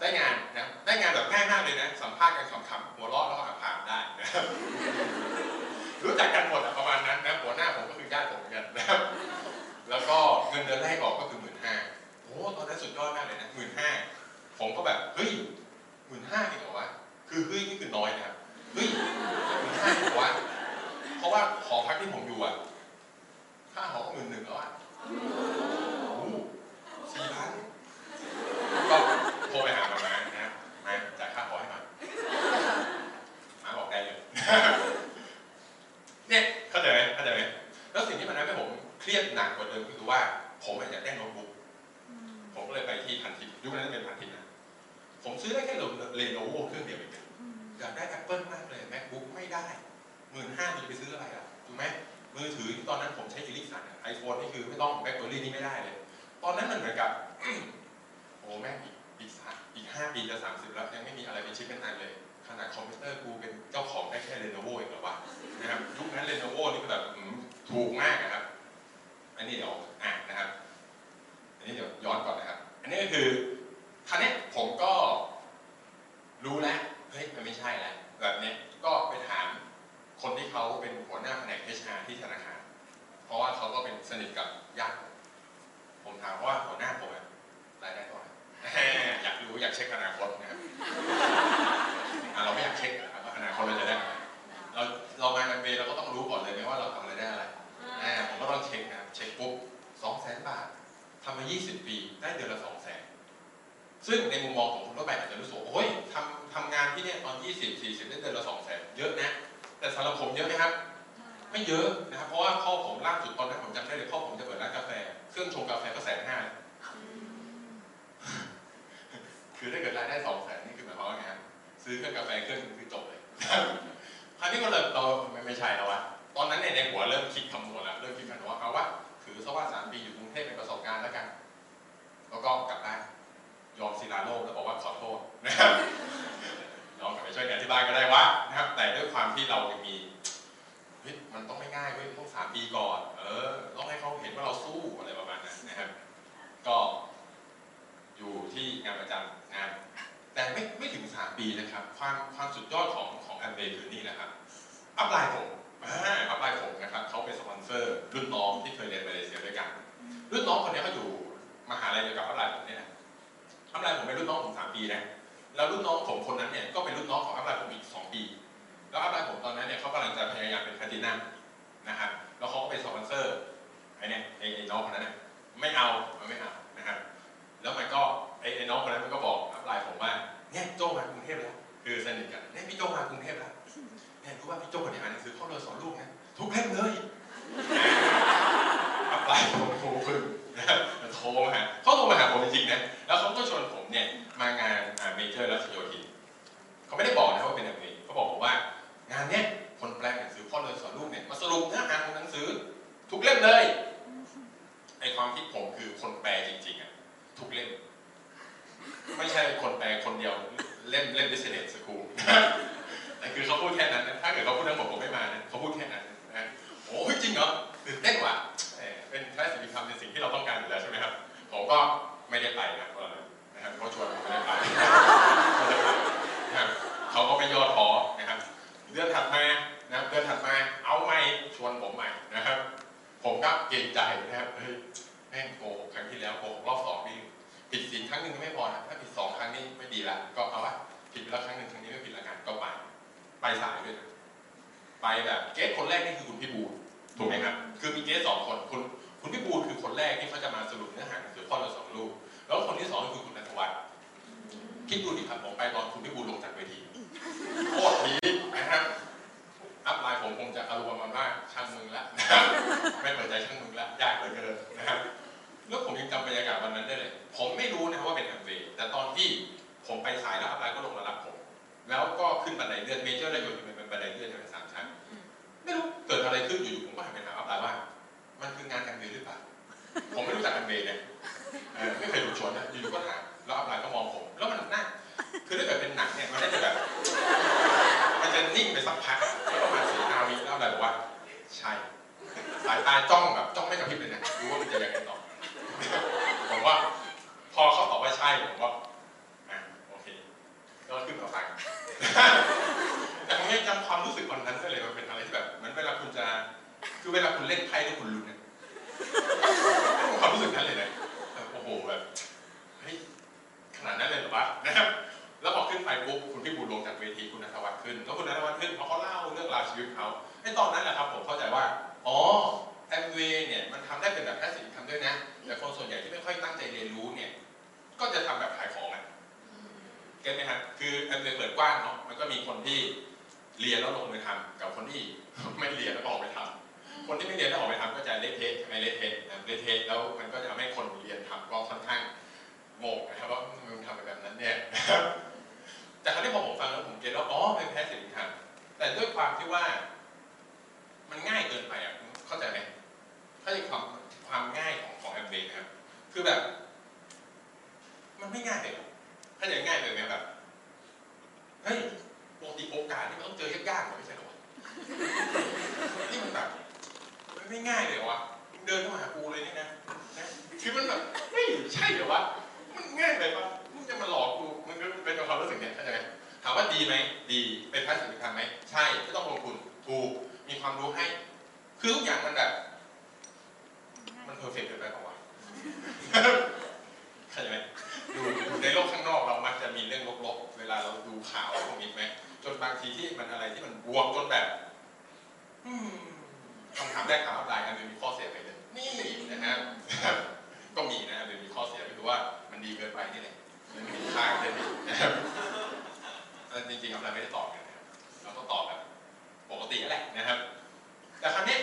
ได้งานนะได้งานแบบง่ายมากเลยนะ สัมภาษณ์กันขำๆหัวเราะแล้วก็ผ่านได้นะครับรู้จักกันหมดประมาณนั้นนะหัวหน้าผมก็คือญาติผมเหมือนกันนะครับแล้วก็เงินเดือนแรกออกก็คือหมื่นห้าโอ้ตอนนั้นสุดยอดมากเลยนะหมื่นห้าผมก็แบบเฮ้ย มื่นห้าจริงเหรอวะคือเฮ้ยนี่คือน้อยนะครับเฮ้ยหมื่นห้าจริงเหรอวะเพราะว่าหอพักที่ผมอยู่อะค่าหอก็หมื่นหนึ่งแล้วอะโอ้สี่พันก็โทรไปหาหมาม้านะมาจ่ายค่าหอให้หน่อยหมาบอกได้เลยเนี่ยเข้าใจไหมเข้าใจไหมแล้วสิ่งที่มันทำให้ผมเครียดหนักกว่าเดิมก็คือว่า ผมอยากได้โน้ตบุ๊กผมก็เลยไปที่พันทิปยุคนั้นเป็นพันทิปนะ ผมซื้อได้แค่เลโนโวเครื่องเดียวเองอยากได้แอปเปิลมากเลย macbook ไม่ได้หมื่นห้าจะไปซื้ออะไรอะถูกไหมมือถือที่ตอนนั้นผมใช้ Ericsson ไอโฟนนี่คือไม่ต้องแบล็คเบอร์รี่นี่ไม่ได้เลย ตอนนั้นมันเหมือนกับโอ้แม่อีกอีกสาอีกห้าปีจะสามสิบแล้ว ยังไม่มีอะไรเป็นชิ้นเป็นอันเลยขนาดคอมพิวเตอร์กูเป็นเจ้าของได้แค่เรโนโวเองเหรอวะนะครับยุคนั้นเรโนโวนี่ก็แบบถูกมากนะครับ อันนี้เดี๋ยวอ่านนะครับ อันนี้เดี๋ยวย้อนก่อนนะครับ อันนี้ก็คือ ครั้นี้ผมก็รู้แล้วเฮ้ยมันไม่ใช่แล้วแบบเนี้ยก็ไปถามคนที่เขาเป็นหัวหน้าแผนก HR ที่ธนาคาร เพราะว่าเขาก็เป็นสนิทกับญาติผมผมถามว่าหัวหน้าผมอะรายได้เท่าไหร่อยากรู้อยากเช็คอนาคตนะครับอะเราไม่อยากเช็คนะครับว่าอนาคตเราจะได้อะไรเราเรามากันเบเราก็ต้องรู้ก่อนเลยไหมว่าเราทำอะไรได้อะไรอ่าผมก็ต้องเช็คนะครับเช็คปุ๊บสองแสนบาททำมา 20 ปีได้เดือนละสองแสน ซึ่งในมุมมองของคนทั่วไปอาจจะรู้สึกว่าโอ้ยทำทำงานที่เนี่ยตอน 20 40ได้เดือนละสองแสนเยอะนะ แต่สำหรับผมเยอะไหมครับ ไม่เยอะนะครับ เพราะว่าพ่อผมล่าสุดตอนนั้นผมจำได้เลยพ่อผมจะเปิดร้านกาแฟ เครื่องชงกาแฟก็แสนห้าคือถ้าเกิดรายได้สองแสนนี่คือหมายความว่าไงครับซื้อเครื่องกาแฟเครื่องนึงคือจบเลยคราวนี้ก็เลยเราไม่ไม่ใช่แล้ววะตอนนั้นเนี่ยในหัวเริ่มคิดคำนวณแล้วเริ่มคิดคำนวณว่าเอาว่าถือซะว่าสามปีอยู่กรุงเทพเป็นประสบการณ์แล้วกัน แล้วก็กลับบ้าน ยอมศิลาโลกแล้วบอกว่าขอโทษนะครับลองกลับไปช่วยกันที่บ้านก็ได้วะนะครับ แต่ด้วยความที่เรายังมีเฮ้ยมันต้องไม่ง่ายเว้ยต้องสามปีก่อน เออ ต้องให้เขาเห็นว่าเราสู้อะไรประมาณนั้นนะครับ ก็อยู่ที่งานประจำนะครับแต่ไม่ไม่ถึง3ปีนะครับ ความความสุดยอดของของแอมเวย์คือนี่แหละครับ upline ผม upline ผมนะครับเขาเป็นสปอนเซอร์รุ่นน้องที่เคยเรียนมาเลเซียด้วยกัน รุ่นน้องคนนี้เขาอยู่มหาลัยเดียวกับ upline ผมเนี่ยนะ upline ผมเป็นรุ่นน้องผมสามปีนะแล้วรุ่นน้องผมคนนั้นเนี่ยก็เป็นรุ่นน้องของ upline ผมอีกสองปี แล้ว upline ผมตอนนั้นเนี่ยเขากำลังจะพยายามเป็นแพลตินัมนะครับแล้วเขาก็เป็นสปอนเซอร์ไอ้เนี่ยไอ้ไอน้องคนนั้นเนี่ยไม่เอามันไม่เอา ใช่ สายตาจ้องแบบจ้องไม่กระพริบเลยเนะรู้ว่ามันจะยังไงต่อผมว่า พอเขาตอบว่าใช่ผมว่าอะโอเคก็ขึ้นมาฟังแต่ผมยังจำความรู้สึกวันนั้นได้เลยมันเป็นอะไรที่แบบเหมือนเวลาคุณจะคือเวลาคุณเล่นไพ่แล้วคุณลุ้นเนี่ยความรู้สึกนั้นเลยนะโอ้โหแบบเฮ้ยขนาดนั้นเลยเหรอวะนะครับแล้วพอขึ้นไปปุ๊บคุณพี่บุญลงจากเวทีคุณนัทวัฒน์ขึ้นแล้วคุณนัทวัฒน์ขึ้นพอเขาเล่าเรื่องราวชีวิตเขา ในตอนนั้นแหละครับผมเข้าใจว่า อ๋อแอมเวย์เนี่ยมันทำได้เป็นแบบแค่สิ่งทำด้วยนะ แต่คนส่วนใหญ่ที่ไม่ค่อยตั้งใจเรียนรู้เนี่ย ก็จะทำแบบขายของอะเก็ตไหมฮะคือแอมเวย์เปิดกว้างเนาะมันก็มีคนที่เรียนแล้วลงมือทำกับคนที่ไม่เรียนแล้วออกไปทำคนที่ไม่เรียนแล้วออกไปทำก็จะเละเทะใช่ไมเละเทะนะเละเทะแล้วมันก็จะทำให้คนเรียนทำก็ค่อนข้างงงนะครับว่ามึงทำไปแบบนั้นเนี่ยแต่ครั้นี้พอผมฟังแล้วผมเก็ตว่าอ๋อเป็นแพ้สินค้าแต่ด้วยความที่ว่า มันง่ายเกินไปอะเข้าใจไหมเข้าใจความความง่ายของของแอมเบนะครับคือแบบ มันไม่ง่ายเลยหรอกเข้าใจง่ายเลยไหมแบบเฮ้ยปกติโอกาสนี่มันต้องเจอยากๆกว่าไม่ใช่หรอวะนี่มันแบบมันไม่ง่ายเลยวะเดินเข้ามาหากูเลยนี่นะนะคือมันแบบเฮ้ยใช่เหรอวะมันง่ายไปปะมึงจะมาหลอกกูมันก็เป็นความรู้สึกเนี่ยเข้าใจไหมถามว่าดีไหมดีเป็น passive income ไหมใช่ก็ต้องลงทุนถูก มีความรู้ให้ คือทุกอย่างมันแบบ มัน perfect เกินไปเปล่าวะเข้าใจไหมดูดูในโลกข้างนอกเรามักจะมีเรื่องลบๆ เวลาเราดูข่าวพวกนี้ไหมจนบางทีที่มันอะไรที่มันบวกจนแบบอืมคำถามแรกถามว่าลายอันเป็นมีข้อเสียไหมเนี่ยนี่นะฮะก็มีนะอันเป็นมีข้อเสียก็คือว่ามันดีเกินไปนี่แหละมันไม่มีค่าเลยนะครับแต่จริงๆเราไม่ได้ตอบกันนะครับเราก็ตอบแบบ ปกตินั่แหละนะครับ แต่ครั้นี้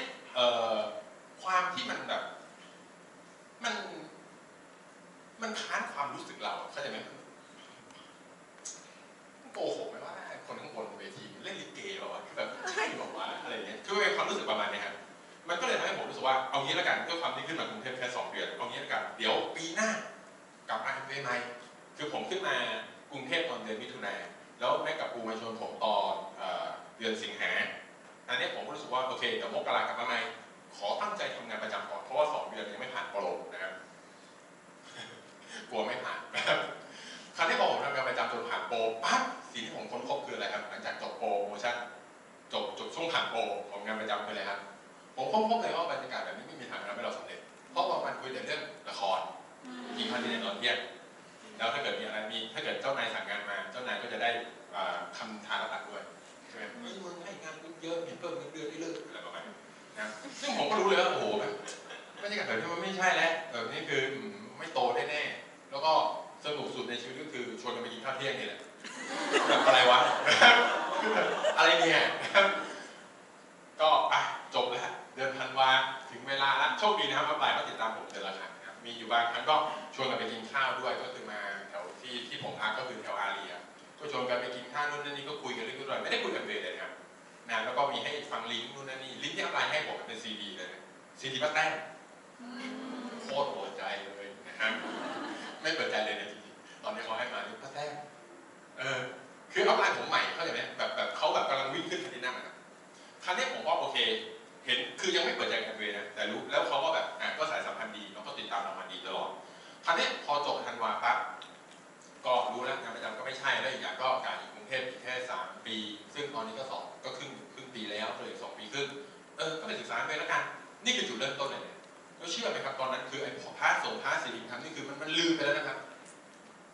แล้วเชื่อไหมครับตอนนั้นคือไอ้ passive passive income นี่คือมันมันลืมไปแล้วนะครับ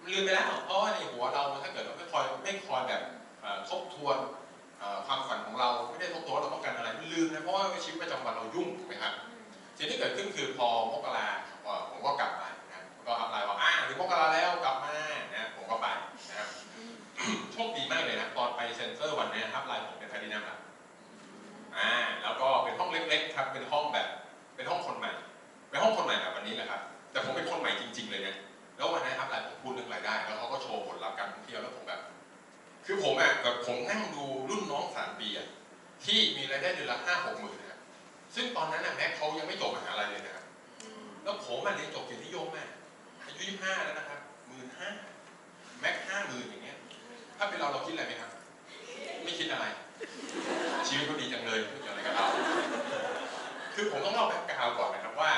มันลืมไปแล้วเพราะว่าในหัวเราถ้าเกิดเราไม่คอยไม่คอยแบบทบทวนความฝันของเราไม่ได้ทบทวนเราต้องการอะไรมันลืมนะเพราะว่าชีวิตประจำวันเรายุ่งถูกไหมครับสิ่งที่เกิดขึ้นคือพอมกราผมก็กลับมานะก็ upline ว่าอ่าถึงมกราแล้วกลับมานะผมก็ไปนะครับโชคดีมากเลยนะตอนไป center วันนี้ upline ผมเป็นแพลตินัมละอ่าแล้วก็เป็นห้องเล็กๆครับเป็นห้องแบบ เป็นห้องคนใหม่เป็นห้องคนใหม่แบบวันนี้แหละครับ แต่ผมเป็นคนใหม่จริง ๆ เลยเนะแล้ววันนั้นอัพไลน์ผมพูดเรื่องรายได้ แล้วเขาก็โชว์ผลลัพธ์การท่องเที่ยวแล้วผมแบบคือผมอะแบบผมนั่งดูรุ่นน้องสามปีอะที่มีรายได้เดือนละห้าหกหมื่นนะครับซึ่งตอนนั้นน่ะแม็กเขายังไม่จบมหาลัยเลยนะครับแล้วผมอะเรียนจบเกียรตินิยมอะอายุยี่ห้าแล้วนะครับหมื่นห้าแม็กห้าหมื่นอย่างเงี้ย ถ้าเป็นเราเราคิดอะไรไหมครับ ไม่คิดอะไร ชีวิตก็ดีจังเลยไม่เกี่ยวอะไรกับเรา คือผมต้องเล่า background ก่อนนะครับว่า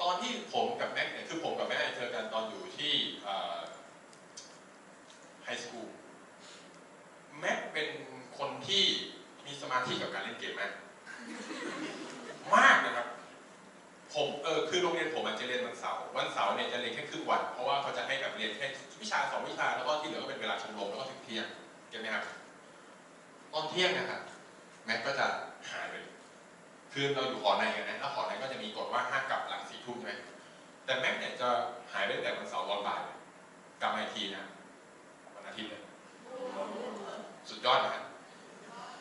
ตอนที่ผมกับแม็กเนี่ยคือผมกับแม็กเจอกันตอนอยู่ที่ high school แม็กเป็นคนที่มีสมาธิกับการเล่นเกมมากมากนะครับ ผมเออคือโรงเรียนผมอาจจะเรียนวันเสาร์วันเสาร์เนี่ยจะเรียนแค่ครึ่งวัน เพราะว่าเขาจะให้แบบเรียนแค่วิชาสองวิชาแล้วก็ที่เหลือก็เป็นเวลาชมรมแล้วก็ถึงเที่ยงเก็ตไหมครับตอนเที่ยงนะครับแม็กก็จะหายไปเลย คือเราอยู่หอในกันนะแล้วหอในก็จะมีกฎว่าห้ามกลับหลังสี่ทุ่มใช่ไหมแต่แม็กเนี่ยจะหายไปแต่วันเสาร์ตอนบ่ายกลับมาอีกทีนะวันอาทิตย์เลยสุดยอดนะ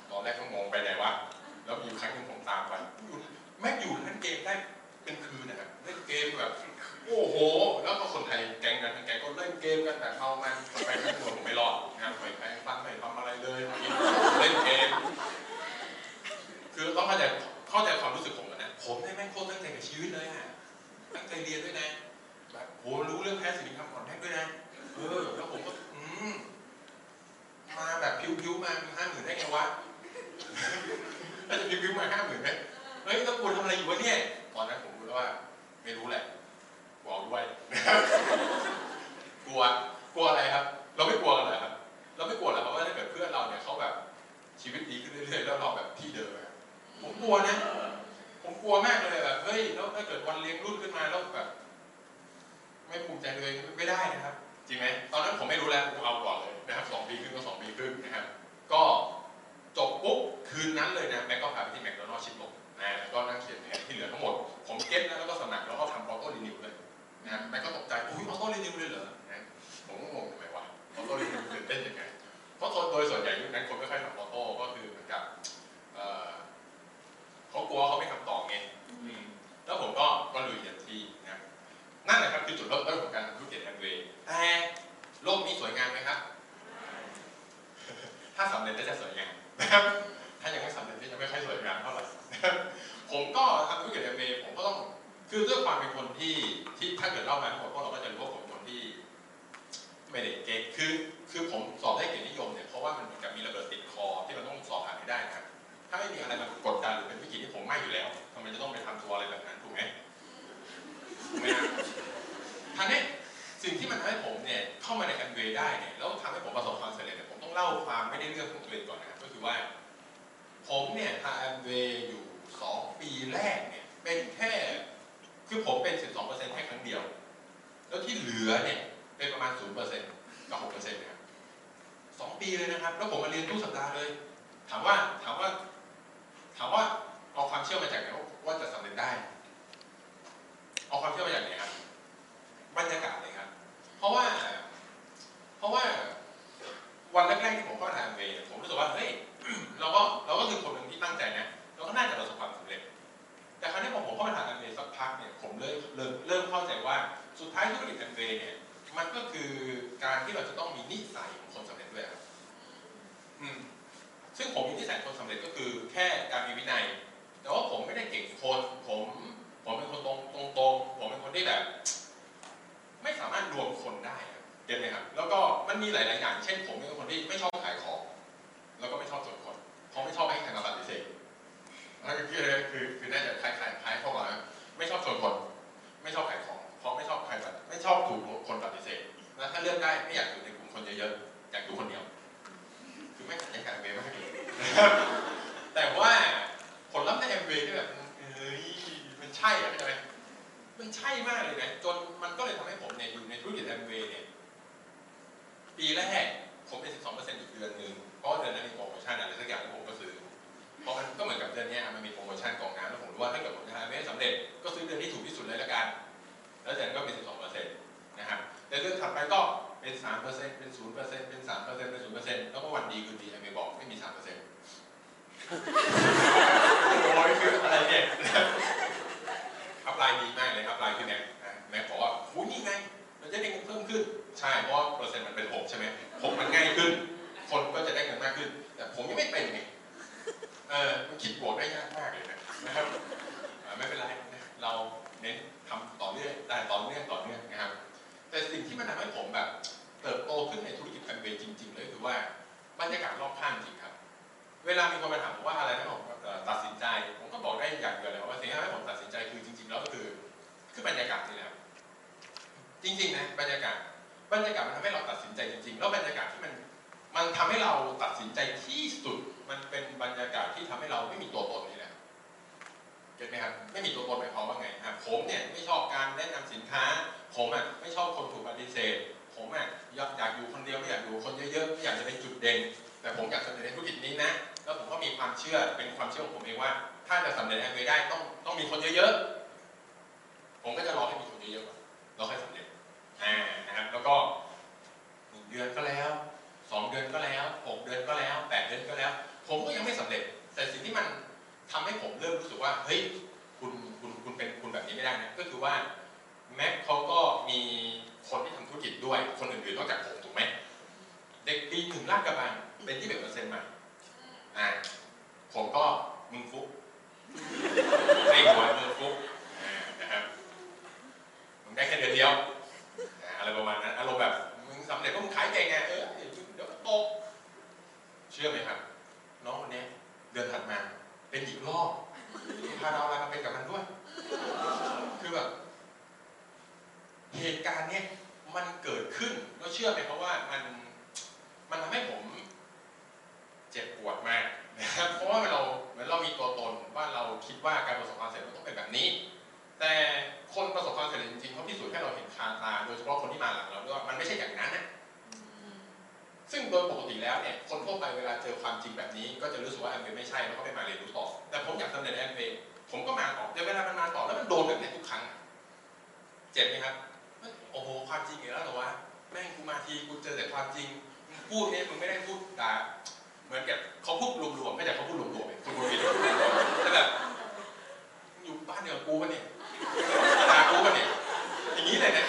ตอนแรกก็งงไปไหนวะแล้วมีอยู่ครั้งหนึ่งผมตามไปแม็กอยู่เล่นเกมได้เป็นคืนนะครับเล่นเกมแบบโอ้โห แล้วก็คนไทยแก๊งนั้นทั้งแก๊งก็เล่นเกมกันแต่เมามันไปทั้งตัวผมไม่รอดนะครับไปแพ้ฟันไม่ทำอะไรเลยกินเล่นเกม คือต้องเข้าใจ เข้าใจความรู้สึกผมนะ ผมเนี่ยแม่งโคตรตั้งใจกับชีวิตเลยอะตั้งใจเรียนด้วยนะ แบบโหรู้เรื่องแพ้สินค้าก่อนแท็กด้วยนะ เออ แล้วผมก็อืมมาแบบพิ้วๆมาห้าหมื่นได้ไงวะแล้วจะพิ้วๆมาห้าหมื่นไหมเฮ้ยต้องกูทำอะไรอยู่วะเนี่ย ตอนนั้นผมรู้แล้วว่า ไม่รู้แหละ บอกด้วยกลัว กลัวอะไรครับ เราไม่กลัวกันเหรอครับ เราไม่กลัวหรอกเพราะว่าถ้าเกิดเพื่อนเราเนี่ยเขาแบบชีวิตดีขึ้นเรื่อยๆแล้วเราแบบที่เดิมอะ ผมกลัวนะ ผมกลัวมากเลยแบบเฮ้ยแล้วถ้าเกิดวันเลี้ยงรุ่นขึ้นมาแล้วแบบไม่ภูมิใจเลยไม่ได้นะครับ จริงไหมตอนนั้นผมไม่รู้แล้วผมเอาก่อนเลยนะครับสองปีครึ่งก็สองปีครึ่งนะครับ ก็จบปุ๊บคืนนั้นเลยนะแม็กก็พาไปที่แมคโดนัลด์ชิดลมนะก็นั่งเขียนแผนที่เหลือทั้งหมด ผม get นะแล้วก็สมัครแล้วก็ทำ auto renew เลยนะแม็กก็ตกใจอุ้ย auto renew เลยเหรอนะผมก็งงทำไมวะ auto renew ตื่นเต้นยังไงเพราะโดยส่วนใหญ่ยุคนั้นคนไม่ค่อยทำ auto ก็คือเหมือนกับ เอ่อเขากลัวเขาไม่ทำต่อไงอืมแล้วผมก็ก็ลุยเต็มที่นะนั่นแหละครับคือจุดเริ่มต้นของการทำธุรกิจแอมเวย์แต่โลกนี้สวยงามไหมครับ ถ้าสำเร็จก็จะสวยงามนะครับถ้ายังไม่สำเร็จก็จะไม่ค่อยสวยงามเท่าไหร่นะครับผมก็ทำธุรกิจแอมเวย์ผมก็ต้องคือด้วยความเป็นคนที่ที่ถ้าเกิดเล่ามาทั้งหมดพวกเราก็จะรู้ว่าผมเป็นคนที่ไม่ได้เก่งคือ คือผมสอบได้เกียรตินิยมเนี่ยเพราะว่ามันเหมือนกับมีระเบิดติดคอที่เราต้องสอบผ่านให้ได้นะครับ ถ้าไม่มีอะไรมากดดันหรือเป็นวิกฤตที่ผมไม่อยู่แล้วทำไมจะต้องไปทำตัวอะไรแบบนั้นถูกไหมถูกไหมครับทางนี้สิ่งที่มันทำให้ผมเนี่ยเข้ามาในแอมเวย์ได้เนี่ยแล้วทำให้ผมประสบความสำเร็จเนี่ยผมต้องเล่าความไม่ได้เรื่องของตัวเองก่อนนะก็คือว่า ผมเนี่ยทำแอมเวย์อยู่สองปีแรกเนี่ยเป็นแค่คือผมเป็น 12%แค่ครั้งเดียว แล้วที่เหลือเนี่ยเป็นประมาณ 0%กับ6%นะครับสองปีเลยนะครับ แล้วผมมาเรียนทุกสัปดาห์เลย ถามว่าถามว่า ถามว่าเอาความเชื่อมาจากไหนว่าจะสำเร็จได้ จริงๆนะบรรยากาศบรรยากาศมันทำให้เราตัดสินใจจริง ๆ แล้วบรรยากาศที่มันมันทำให้เราตัดสินใจที่สุด มันเป็นบรรยากาศที่ทำให้เราไม่มีตัวตนนี่แหละเก็ตไหมครับไม่มีตัวตนหมายความว่าไงครับผมเนี่ยไม่ชอบการแนะนำสินค้า ผมอะไม่ชอบคนถูกปฏิเสธ ผมอะอยากอยากอยู่คนเดียวไม่อยากอยู่คนเยอะๆไม่อยากจะเป็นจุดเด่น แต่ผมอยากสำเร็จในธุรกิจนี้นะ แล้วผมก็มีความเชื่อเป็นความเชื่อของผมเองว่า ถ้าจะสำเร็จแอมเวย์ได้ต้องต้องมีคนเยอะๆผมก็จะรอให้มีคนเยอะๆก่อนแล้วค่อยสำเร็จ นะครับแล้วก็หนึ่งเดือนก็แล้วสองเดือนก็แล้วหกเดือนก็แล้วแปดเดือนก็แล้ว ผมก็ยังไม่สำเร็จ แต่สิ่งที่มันทำให้ผมเริ่มรู้สึกว่าเฮ้ยคุณคุณคุณเป็นคุณแบบนี้ไม่ได้นะก็คือว่าแม็กเขาก็มีคนที่ทำธุรกิจด้วยคนอื่นๆนอกจากผมถูกไหมเด็กปีหนึ่งลาดกระบังเป็นที่เป็นเปอร์เซ็นต์มาอ่าผมก็มึงฟุกในหัวมึงฟุกนะครับมึงได้แค่เดือนเดียว อะไรประมาณนั้นอารมณ์แบบมึงสำเร็จก็มึงขายเก่งไงเออเดี๋ยวก็โตกเชื่อไหมครับ น้องคนนี้เดือนถัดมา เป็นอีกรอบพาเราอะไรมาเป็นกับมันด้วย คือแบบเหตุการณ์เนี้ยมันเกิดขึ้นแล้วเชื่อไหมครับว่ามันมันทำให้ผมเจ็บปวดมากนะครับเพราะว่าเราเหมือนเรามีตัวตนว่าเราคิดว่าการประสบความสำเร็จมันต้องเป็นแบบนี้ แต่คนประสบความสำเร็จจริงๆเขาพิสูจน์ให้เราเห็นคาตา โดยเฉพาะคนที่มาหลังเราด้วยว่ามันไม่ใช่อย่างนั้นนะซึ่งโดยปกติแล้วเนี่ยคนทั่วไปเวลาเจอความจริงแบบนี้ ก็จะรู้สึกว่าแอมเวย์ไม่ใช่แล้วก็ไม่มาเรียนรู้ต่อ แต่ผมอยากสำเร็จแอมเวย์ผมก็มาต่อแต่เวลามันมาต่อแล้วมันโดนแบบนี้ทุกครั้งอะเจ็บไหมครับโอ้โหความจริงอีกแล้วเหรอวะแม่งกูมาทีกูเจอแต่ความจริงพูดเนี่ยมึงไม่ได้พูดด่าเหมือนกับเขาพูดรวมๆไม่แต่เขาพูดรวมๆเองคุณบริวแต่แบบอยู่บ้านเดียวกับกูปะเนี่ย ตากูเนี่ยอย่างนี้เลยนะ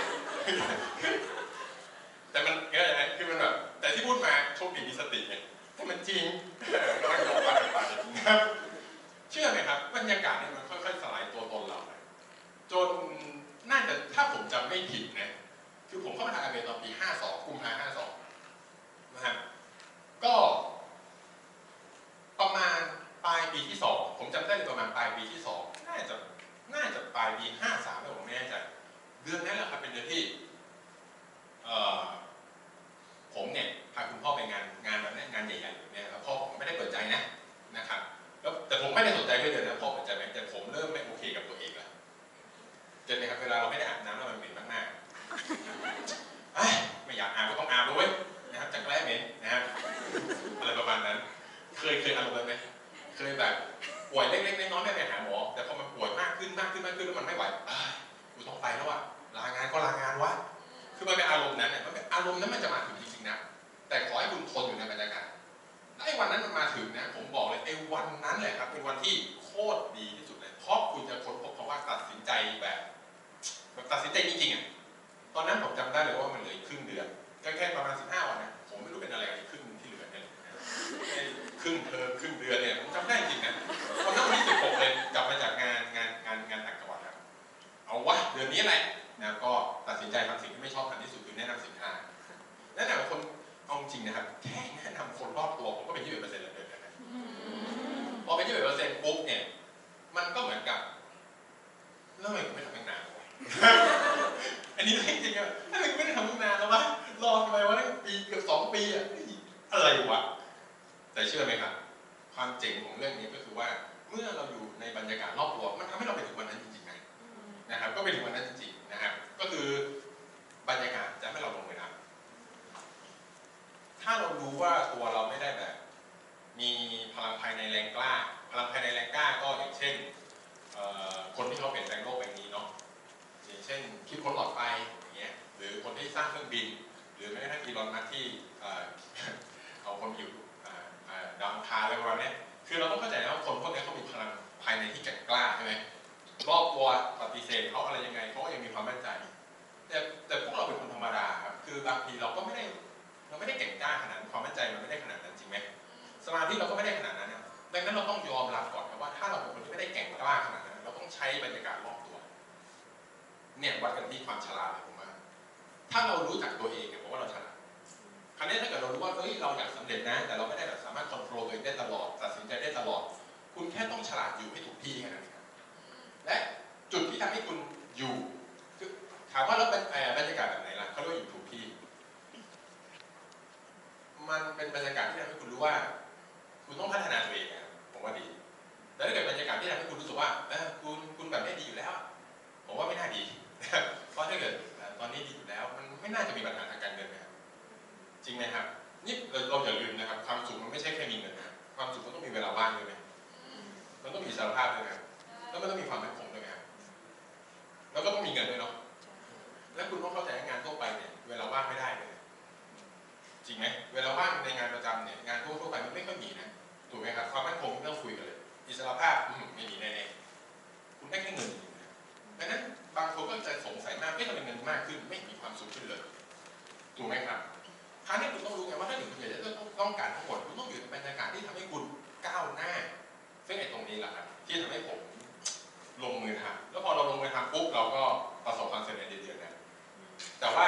เรารู้ว่าตัวเราไม่ได้แบบ มีพลังภายในแรงกล้า พลังภายในแรงกล้าก็อย่างเช่น คนที่เขาเปลี่ยนแปลงโลกแบบนี้เนาะอย่างเช่นคิดค้นหลอดไฟอย่างเงี้ยหรือคนที่สร้างเครื่องบิน หรือแม้กระทั่งอีลอนมัสที่เอาคนอยู่ดาวคาอะไรประมาณนี้คือเราต้องเข้าใจนะว่าคนพวกนี้เขามีพลังภายในที่แข็งกล้าใช่ไหมรอบตัวปฏิเสธเขาอะไรยังไงเขาก็ยังมีความมั่นใจ แต่แต่พวกเราเป็นคนธรรมดาครับคือบางทีเราก็ไม่ได้ เราไม่ได้เก่งกล้าขนาดความมั่นใจมันไม่ได้ขนาดนั้นจริงไหมสมาธิเราก็ไม่ได้ขนาดนั้นนะดังนั้นเราต้องยอมรับก่อนครับว่าถ้าเราเป็นคนที่ไม่ได้เก่งกล้าขนาดนั้น เราต้องใช้บรรยากาศรอบตัว เนี่ยวัดกันที่ความฉลาดเลยผมว่าถ้าเรารู้จักตัวเองเนี่ยผมว่าเราฉลาดคราวนี้ถ้าเกิดเรารู้ว่าเฮ้ยเราอยากสำเร็จนะ แต่เราไม่ได้แบบสามารถควบคุมตัวเองได้ตลอดตัดสินใจได้ตลอด คุณแค่ต้องฉลาดอยู่ให้ถูกที่แค่นั้นเองและจุดที่ทำให้คุณอยู่คือถามว่าเราเป็นบรรยากาศแบบไหนล่ะเขาเรียกว่าอยู่ถูกที่ มันเป็นบรรยากาศที่ทำให้คุณรู้ว่า คุณต้องพัฒนาตัวเองครับผมว่าดี แต่ถ้าเกิดบรรยากาศที่ทำให้คุณรู้สึกว่าคุณคุณแบบนี้ดีอยู่แล้ว ผมว่าไม่น่าดีเพราะถ้าเกิดตอนนี้ดีอยู่แล้ว มันไม่น่าจะมีปัญหาทางการเงินนะครับจริงไหมครับนี่เราอย่าลืมนะครับ ความสุขมันไม่ใช่แค่มีเงินนะความสุขมันต้องมีเวลาว่างด้วยไหมมันต้องมีสารภาพด้วยนะแล้วมันต้องมีความมั่นคงด้วยนะแล้วก็ต้องมีเงินด้วยเนาะและคุณต้องเข้าใจงานทั่วไปเนี่ยเวลาว่างไม่ได้เลย จริงไหมเวลาว่างในงานประจำเนี่ยงานทั่วทั่วไปมันไม่ค่อยมีนะถูกไหมครับความมั่นคงไม่ต้องคุยกันเลย อิสรภาพไม่มีแน่ๆคุณได้แค่เงินอย่างเดียวนะดังนั้นบางคนก็จะสงสัยมากไม่ทำไมเงินมากขึ้น ไม่มีความสุขขึ้นเลยถูกไหมครับครั้งนี้คุณต้องรู้ไงว่าถ้าถึงคุณอยากจะต้องการทั้งหมดคุณต้องอยู่ในบรรยากาศที่ทำให้คุณก้าวหน้าซึ่งไอ้ตรงนี้แหละครับที่ทำให้ผมลงมือทำแล้วพอเราลงมือทำปุ๊บเราก็ประสบความสำเร็จเดือนนั้นแต่ว่า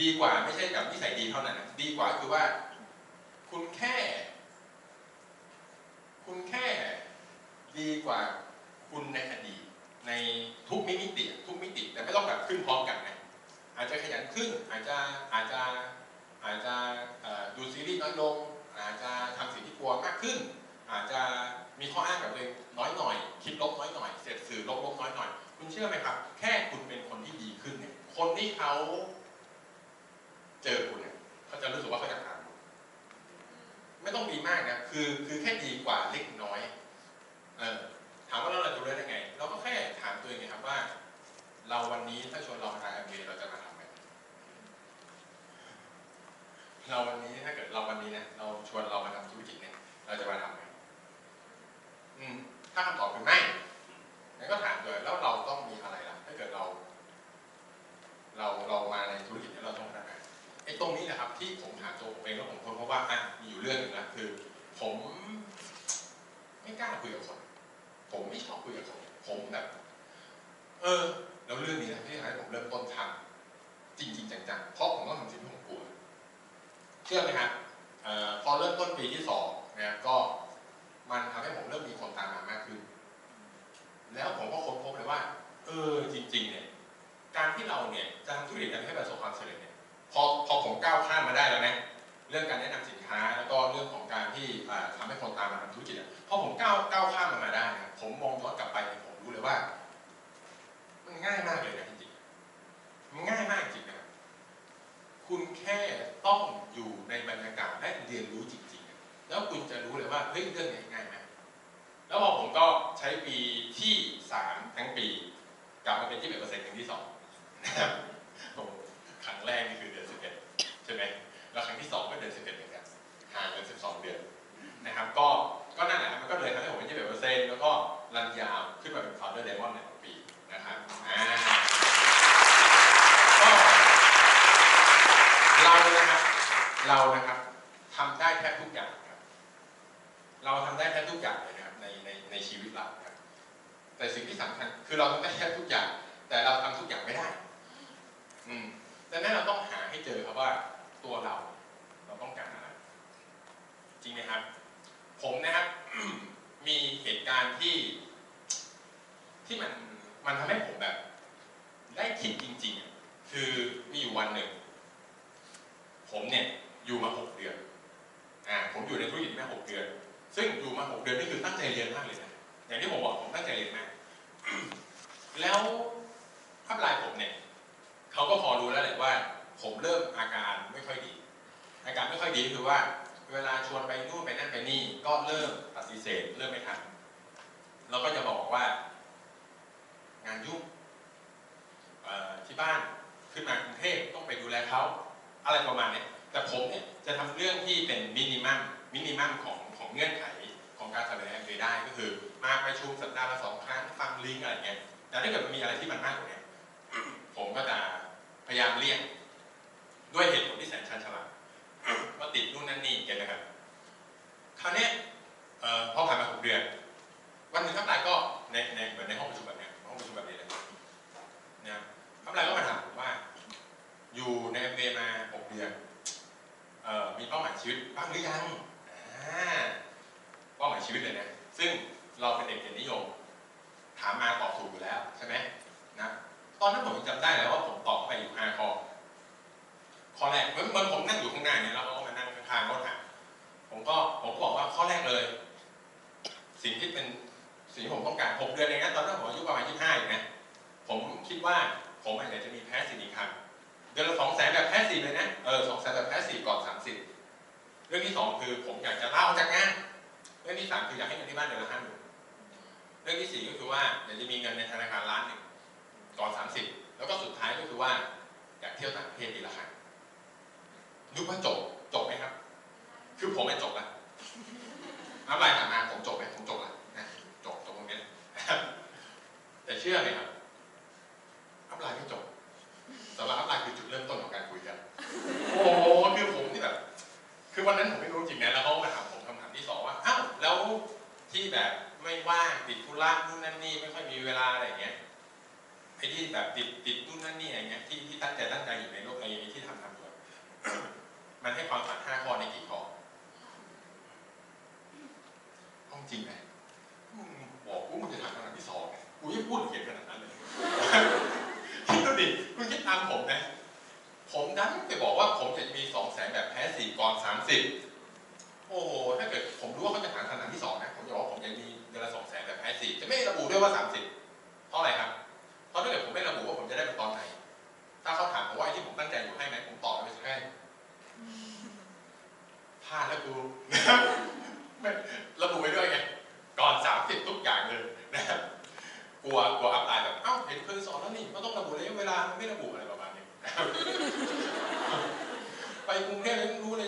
ดีกว่าไม่ใช่แบบนิสัยดีเท่านั้นนะดีกว่าคือว่า คุณแค่ คุณแค่ดีกว่าคุณในอดีตในทุกมิติทุกมิติ แต่ไม่ต้องแบบขึ้นพร้อมกันนะอาจจะขยันขึ้น อาจจะอาจจะอาจจะเอ่อดูซีรีส์น้อยลง อาจจะทำสิ่งที่กลัวมากขึ้น อาจจะมีข้ออ้างกับตัวเองน้อยหน่อย คิดลบน้อยหน่อยเสร็จสื่อลบลบน้อยหน่อย คุณเชื่อไหมครับ แค่คุณเป็นคนที่ดีขึ้นเนี่ยคนที่เขาเจอคุณเนี่ยเขาจะรู้สึกว่าเขาอยากถามคุณไม่ต้องดีมากนะ คือคือแค่ดีกว่าเล็กน้อย เออถามว่าเราจะรู้ได้ยังไง เราก็แค่ถามตัวเองไงครับว่า เราวันนี้ถ้าชวนเรามาทำแอมเบเราจะมาทำไหมเราวันนี้ถ้าเกิดเราวันนี้นะเราชวนเรามาทำธุรกิจเนี่ย เราจะมาทำไหมอืม ถ้าคำตอบคือไม่งั้นก็ถามเลยแล้วเราต้องมีอะไรล่ะ ถ้าเกิดเรา เราเรามา ออ แล้วเรื่องนี้นะที่ทำให้ผมเริ่มต้นทำจริง ๆ จังๆ เพราะผมต้องทำสิ่งที่ผมกลัว เชื่อไหมครับเอ่อพอเริ่มต้นปีที่สองนะครับก็มันทำให้ผมเริ่มมีคนตามมามากขึ้น แล้วผมก็ค้นพบเลยว่า เออจริง ๆ เนี่ย การที่เราเนี่ยจะทำธุรกิจกันให้ประสบความสำเร็จเนี่ยพอพอผมก้าวข้ามมาได้แล้วนะเรื่องการแนะนำสินค้า แล้วก็เรื่องของการที่อ่าทำให้คนตามมาทำธุรกิจอะพอผมก้าวก้าวข้ามมันมาได้นะผมมองย้อนกลับไปเนี่ยผมรู้เลยว่า มันง่ายมากเลยนะจริงๆมันง่ายมากจริงนะครับ คุณแค่ต้องอยู่ในบรรยากาศและเรียนรู้จริงๆ แล้วคุณจะรู้เลยว่าเฮ้ยเรื่องนี้ง่ายมากแล้วพอผมก็ใช้ปีที่สามทั้งปี กลับมาเป็นยี่เอ็ดเปอร์เซ็นต์ครั้งที่สองนะครับโอ้ครั้งแรกนี่คือเดือนสิบเอ็ดใช่ไหมแล้วครั้งที่สองก็เดือนสิบเอ็ดเหมือนกันห่างกันสิบสองเดือนนะครับ ก็ก็นั่นแหละมันก็เลยทำให้ผมเป็นยี่เอ็ดเปอร์เซ็นต์แล้วก็ run ยาวขึ้นมาเป็น Founders Diamond ในปีนะครับอ่าก็เรานะครับ เรานะครับทำได้แทบทุกอย่างครับ เราทำได้แทบทุกอย่างเลยนะครับในในในชีวิตเราครับ แต่สิ่งที่สำคัญคือเราทำได้แทบทุกอย่าง แต่เราทำทุกอย่างไม่ได้ อืมดังนั้นเราต้องหาให้เจอครับว่าตัวเรา เราต้องการอะไรจริงไหมครับ ผมนะครับมีเหตุการณ์ที่ ที่มันมันทำให้ผมแบบ ได้คิดจริง ๆ คือมีอยู่วันหนึ่ง ผมเนี่ย อยู่มาหกเดือนอ่าผมอยู่ในธุรกิจมาหกเดือน ซึ่งอยู่มาหกเดือนนี่คือตั้งใจเรียนมากเลยนะอย่างที่ผมบอกผมตั้งใจเรียนมากแล้วอัพลน์ผมเนี่ยเขาก็พอรู้แล้วแหละว่า ผมเริ่มอาการไม่ค่อยดี อาการไม่ค่อยดีคือว่า เวลาชวนไปนู่นไปนั่นไปนี่ ก็เริ่มปฏิเสธเริ่มไม่ทำเราก็จะบอกว่า งานยุ่งที่บ้านขึ้นมากรุงเทพต้องไปดูแลเขาอะไรประมาณเนี้ย แต่ผมเนี่ยจะทำเรื่องที่เป็นมินิมัมมินิมัมของของเงื่อนไขของการเสนอแอมเได้ก็คือ มาประชุมสัปดาห์ละสองครั้งฟังลิงก์อะไรเงี้ยแต่ถ้าเกิดมันมีอะไรที่มันมากกว่านี้ผมก็จะพยายามเลี่ยงด้วยเหตุผลที่แสนจะฉลาดว่าติดนู่นนั่นนี่เก็นนะครับคราวนี้พอผ่านมาหกเดือน วันหนึ่งทัพลายก็ในในเหมือนในห้องประชุมแบบเนี้ยห้องประชุมแบบนี้เลยนะทัพลายก็มาถามผมว่า อยู่ในเอ็มเมาหกเดือน มีเป้าหมายชีวิตบ้างหรือยังอ่าเป้าหมายชีวิตเลยนะซึ่งเราเป็นเด็กเกียรตินิยม ถามมาตอบถูกอยู่แล้วใช่ไหมนะตอนนั้นผมยังจำได้แล้วว่าผมตอบไปอยู่ห้าข้อข้อแรกเหมือนเหมือนผมนั่งอยู่ข้างหน้าเนี่ยแล้วเขาก็มานั่งข้างๆเขาถามผมก็ผมก็บอกว่าข้อแรกเลย สิ่งที่เป็นสิ่งที่ผมต้องการหกเดือนเองนะตอนนั้นผมอายุประมาณยี่สิบห้าเองนะผมคิดว่าผมอาจจะมี passive income เดือนละสองแสนแบบ passive เลยนะ เออสองแสนแบบ passive ก่อนสามสิบเรื่องที่สองคือผมอยากจะลาออกจากงาน เรื่องที่สามคืออยากให้เงินที่บ้านเดือนละห้าหมื่นเรื่องที่สี่ก็คือว่าอยากจะมีเงินในธนาคารล้านหนึ่งก่อนสามสิบแล้วก็สุดท้ายก็คือว่าอยากเที่ยวต่างประเทศปีละครั้งนึกว่าจบจบไหมครับ คือผมไม่จบละน้ำลายผ่านมาผมจบไหมผมจบละนะจบจบตรงนี้แต่เชื่อไหมครับอัพไลน์ไม่จบ สำหรับอัพไลน์คือจุดเริ่มต้นของการคุยกัน โอ้โหคือผมนี่แบบ คือวันนั้นผมไม่รู้จริงนะแล้วเขามาถามผมคำถามที่สองว่า อ้าว แล้วที่แบบไม่ว่างติดธุระนู่นนั่นนี่ไม่ค่อยมีเวลาอะไรอย่างเงี้ย ไอ้ที่แบบติดติดนู่นนั่นนี่อะไรเงี้ย ที่ที่ตั้งใจตั้งใจอยู่ในโลกไอ้ที่ทำทำอยู่อะมันให้ความฝันห้าข้อในกี่ข้อเอาจริงไหมมึงบอกกูมึงจะถามคำถามที่สองไงกูยังพูดเขียนขนาดนั้นเลย คิดดูดิคุณคิดตามผมนะ ผมดันไปบอกว่าผมจะมีสองแสนแบบแพ้สี่ก่อนสามสิบโอ้ถ้าเกิดผมรู้ว่าเขาจะถามคำถามที่สองนะผมจะบอกว่าผมยังมีเดือนละสองแสนแบบแพ้สี่จะไม่ระบุด้วยว่าสามสิบเพราะอะไรครับเพราะถ้าเกิดผมไม่ระบุว่าผมจะได้เป็นตอนไหน ถ้าเขาถามผมว่าไอ้ที่ผมตั้งใจอยู่ให้ไหมผมตอบไปใช่พลาดแล้วกูระบุไปด้วยไงก่อนสามสิบทุกอย่างเลยนะครับ กลัวกลัวอับอายแบบเอ้าเห็นเคยสอนแล้วนี่ก็ต้องระบุระยะเวลาไม่ระบุอะไรประมาณนี้ไปกรุงเทพไม่รู้เลย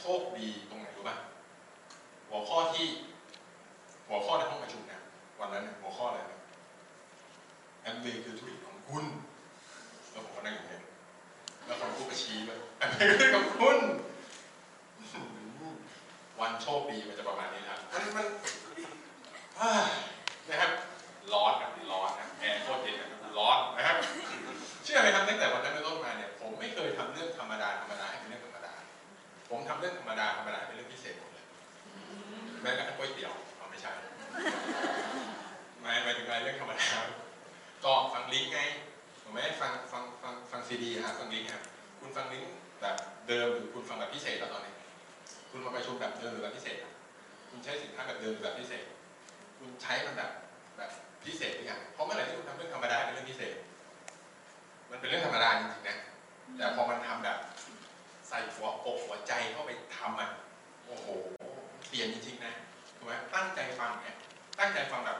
โชคดีตรงไหนรู้ป่ะหัวข้อที่ หัวข้อในห้องประชุมนะวันนั้นน่ะหัวข้ออะไรนะแอมเบคือธุรกิจของคุณแล้วผมก็นั่งอยู่เนี่ยแล้วคนพูดก็ชี้ไปแอมเบคือของคุณวันโชคดีมันจะประมาณนี้นะครับมันมันอ่านะครับร้อนนะร้อ ผมทำเรื่องธรรมดาธรรมดาเป็นเรื่องพิเศษหมดเลยแม้กระทั่งก๋วยเตี๋ยวเอาไม่ใช่ไม่หมายถึงอะไรเรื่องธรรมดาก็ฟังลิงก์ไงถูกไหมฟังฟังฟังฟังซีดีครับฟังลิงก์ครับคุณฟังลิงก์แบบเดิมหรือคุณฟังแบบพิเศษแล้วตอนนี้ คุณมาประชุมแบบเดิมหรือแบบพิเศษ คุณใช้สินค้าแบบเดิมหรือแบบพิเศษ คุณใช้มันแบบแบบพิเศษหรือยังเพราะเมื่อไหร่ที่คุณทำเรื่องธรรมดาเป็นเรื่องพิเศษ มันเป็นเรื่องธรรมดาจริงๆนะแต่พอมันทำแบบ ใส่หัวอกหัวใจเข้าไปทำมันโอ้โหเปลี่ยนจริงๆนะถูกไหมตั้งใจฟังเนี่ยตั้งใจฟังแบบ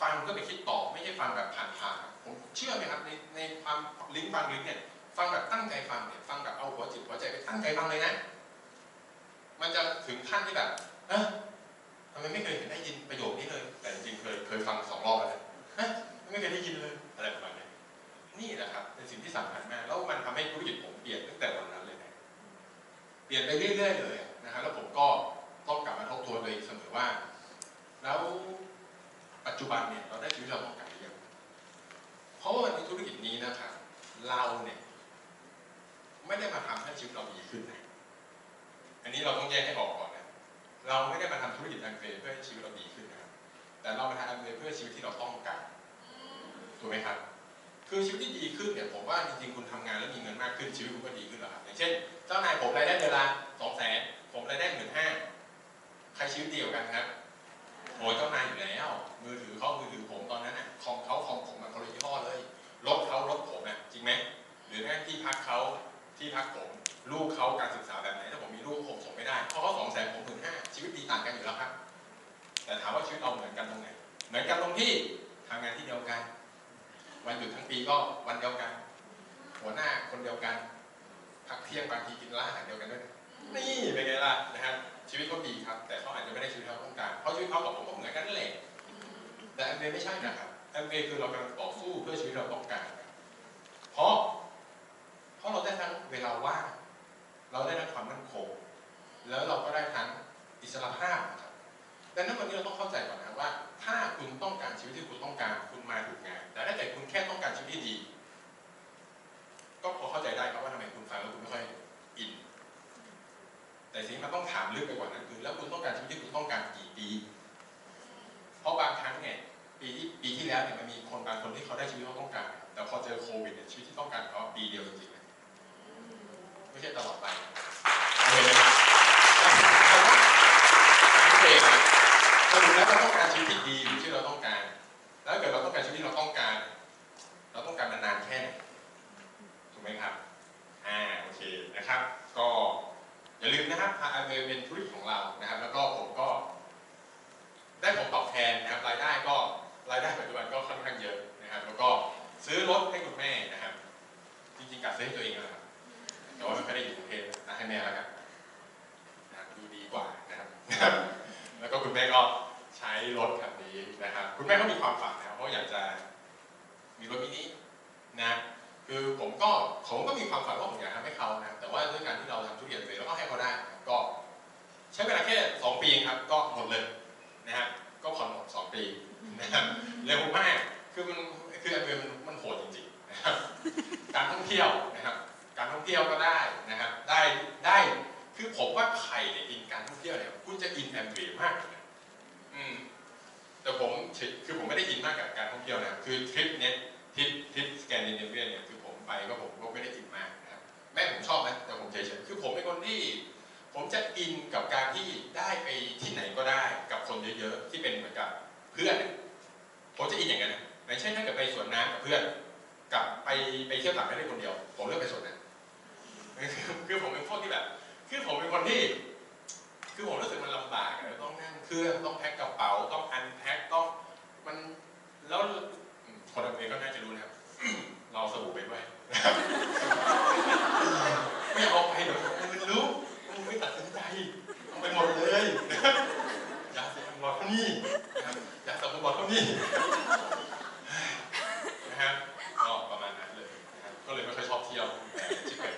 ฟังเพื่อไปคิดต่อไม่ใช่ฟังแบบผ่านๆผมเชื่อไหมครับในในความลิงก์ฟังลิงก์เนี่ยฟังแบบตั้งใจฟังเนี่ยฟังแบบเอาหัวจิตหัวใจไปตั้งใจฟังเลยนะ มันจะถึงขั้นที่แบบเอ๊ะทำไมไม่เคยเห็นได้ยินประโยคนี้เลย แต่จริงเคยเคยฟังสองรอบแล้วนะเอ๊ะไม่เคยได้ยินเลยอะไรประมาณนี้นี่แหละครับเป็นสิ่งที่สำคัญมาก แล้วมันทำให้ธุรกิจผมเปลี่ยนตั้งแต่วันนั้น เปลี่ยนไปเรื่อยๆเลยนะฮะแล้วผมก็ต้องกลับมาทบทวนตัวเองเสมอว่า แล้วปัจจุบันเนี่ยเราได้ชีวิตเราต้องการหรือยังเพราะว่าในธุรกิจนี้นะครับเราเนี่ยไม่ได้มาทำให้ชีวิตเราดีขึ้นนะอันนี้เราต้องแยกให้ออกก่อนนะเราไม่ได้มาทำธุรกิจทางเฟรเพื่อให้ชีวิตเราดีขึ้นนะครับแต่เรามาทำทางเฟรเพื่อชีวิตที่เราต้องการถูกไหมครับ คือชีวิตที่ดีขึ้นเนี่ยผมว่าจริงๆคุณทำงานแล้วมีเงินมากขึ้นชีวิตคุณก็ดีขึ้นแล้วครับอย่างเช่น เจ้านายผมรายได้เดือนละสองแสนผมรายได้หมื่นห้าใครชีวิตดีกว่ากันครับโอ้ยเจ้านายอยู่แล้ว มือถือเขามือถือผมตอนนั้นน่ะคอมเขาคอมผมมันคนละยี่ห้อเลยรถเขารถผมน่ะจริงไหมหรือแม้ที่พักเขาที่พักผมลูกเขาการศึกษาแบบไหนถ้าผมมีลูกผมส่งไม่ได้เพราะเขาสองแสนผมหมื่นห้าชีวิตดีต่างกันอยู่แล้วครับ แต่ถามว่าชีวิตเราเหมือนกันตรงไหนเหมือนกันตรงที่ทำงานที่เดียวกัน วันหยุดทั้งปีก็วันเดียวกัน หัวหน้าคนเดียวกัน พักเที่ยงบางทีกินร้านอาหารเดียวกันด้วยนี่เป็นไงล่ะนะครับชีวิตเขาดีครับ แต่เขาอาจจะไม่ได้ชีวิตที่เขาต้องการเพราะชีวิตเขากับผมก็เหมือนกันนั่นแหละแต่แอมเบไม่ใช่นะครับแอมเบคือเรากำลังต่อสู้เพื่อชีวิตเราต้องการเพราะเพราะเราได้ทั้งเวลาว่างเราได้ทั้งความมั่นคงแล้วเราก็ได้ทั้งอิสรภาพครับดังนั้นวันนี้เราต้องเข้าใจก่อนนะว่า ถ้าคุณต้องการชีวิตที่คุณต้องการคุ มาถูกงาน แต่ถ้าเกิดคุณแค่ต้องการชีวิตที่ดี ก็พอเข้าใจได้ครับว่าทำไมคุณฟังแล้วคุณไม่ค่อยอิน แต่สิ่งที่มันต้องถามลึกไปกว่านั้นคือ แล้วคุณต้องการชีวิตที่คุณต้องการกี่ปี เพราะบางครั้งเนี่ยปีที่ปีที่แล้วเนี่ยมันมีคนบางคนที่เขาได้ชีวิตที่เขาต้องการ แต่พอเจอโควิดเนี่ยชีวิตที่ต้องการเขาปีเดียวจริงๆนะไม่ใช่ตลอดไปโอเคไหมครับเราต้องถามตัวเองนะสรุปแล้วเราต้องการชีวิตที่ดีหรือที่เราต้องการ แล้วถ้าเกิดเราต้องการชีวิตที่เราต้อง ครับ ก็อย่าลืมนะครับพาเวป็นธุรกิจของเรานะครับ แล้วก็ผมก็ ได้ผมตอบแทนนะครับรายได้ก็รายได้ปัจจุบันก็ค่อนข้างเยอะนะครับ แล้วก็ซื้อรถให้คุณแม่นะครับ จริงๆกะซื้อให้ตัวเองนะครับแต่ว่าไม่ได้อยู่กรุงเทพนะให้แม่แล้วกันดูดีกว่านะครับ แล้วก็คุณแม่ก็ใช้รถคันนี้นะครับ คุณแม่ก็มีความฝันนะเพราะอยากจะมีรถมินินะ คือผมก็ผมก็มีความฝันว่าผมอยากทำให้เขานะแต่ว่าด้วยการที่เราทำทุเรียนเสร็จแล้วก็ให้เขาได้ก็ใช้เวลาแค่ 2 ปีครับ ก็หมดเลยนะฮะก็ผ่อนหมดสองปีนะครับเร็วมากคือมันคือแอัเมันมันโหดจริงๆนะครับการท่องเที่ยวนะครับ การท่องเที่ยวก็ได้นะครับ ได้ได้คือผมว่าใครเนี่ยอินการท่องเที่ยวเนี่ยคุณจะอินแอมเบมากเลยอืมแต่ผมคือผมไม่ได้อินมากกับการท่องเที่ยวนะคือทริปเนี้ย ก็ผมก็ไม่ได้อินมากนะครับแม่ผมชอบนะแต่ผมเฉยๆคือผมเป็นคนที่ ผมจะอินกับการที่ได้ไปที่ไหนก็ได้กับคนเยอะๆที่เป็นเหมือนกับเพื่อนผมจะอินอย่างนั้นไม่ใช่นถ้าเกิดไปสวนน้ำกับเพื่อนกับไปไปเที่ยวต่างประเทศคนเดียว ผมเลือกไปสวนน้ำคือผมเป็นพวกที่แบบ คือผมเป็นคนที่ คือผมรู้สึกมันลำบากต้องนั่งเครื่องต้องแพ็คกระเป๋าต้องอันแพ็คต้องมันแล้วคนทำเองก็น่าจะรู้นะครับ เราสบู่ไปด้วย ไม่เอาไปเดี๋ยวมันรู้มันไม่ตัดสินใจเอาไปหมดเลยอยากเสียหลอดเท่านี้อยากสับหลอดเท่านี้นะฮะก็ประมาณนั้นเลยก็เลยไม่ค่อยชอบเที่ยวชิบเป่ง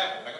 happened.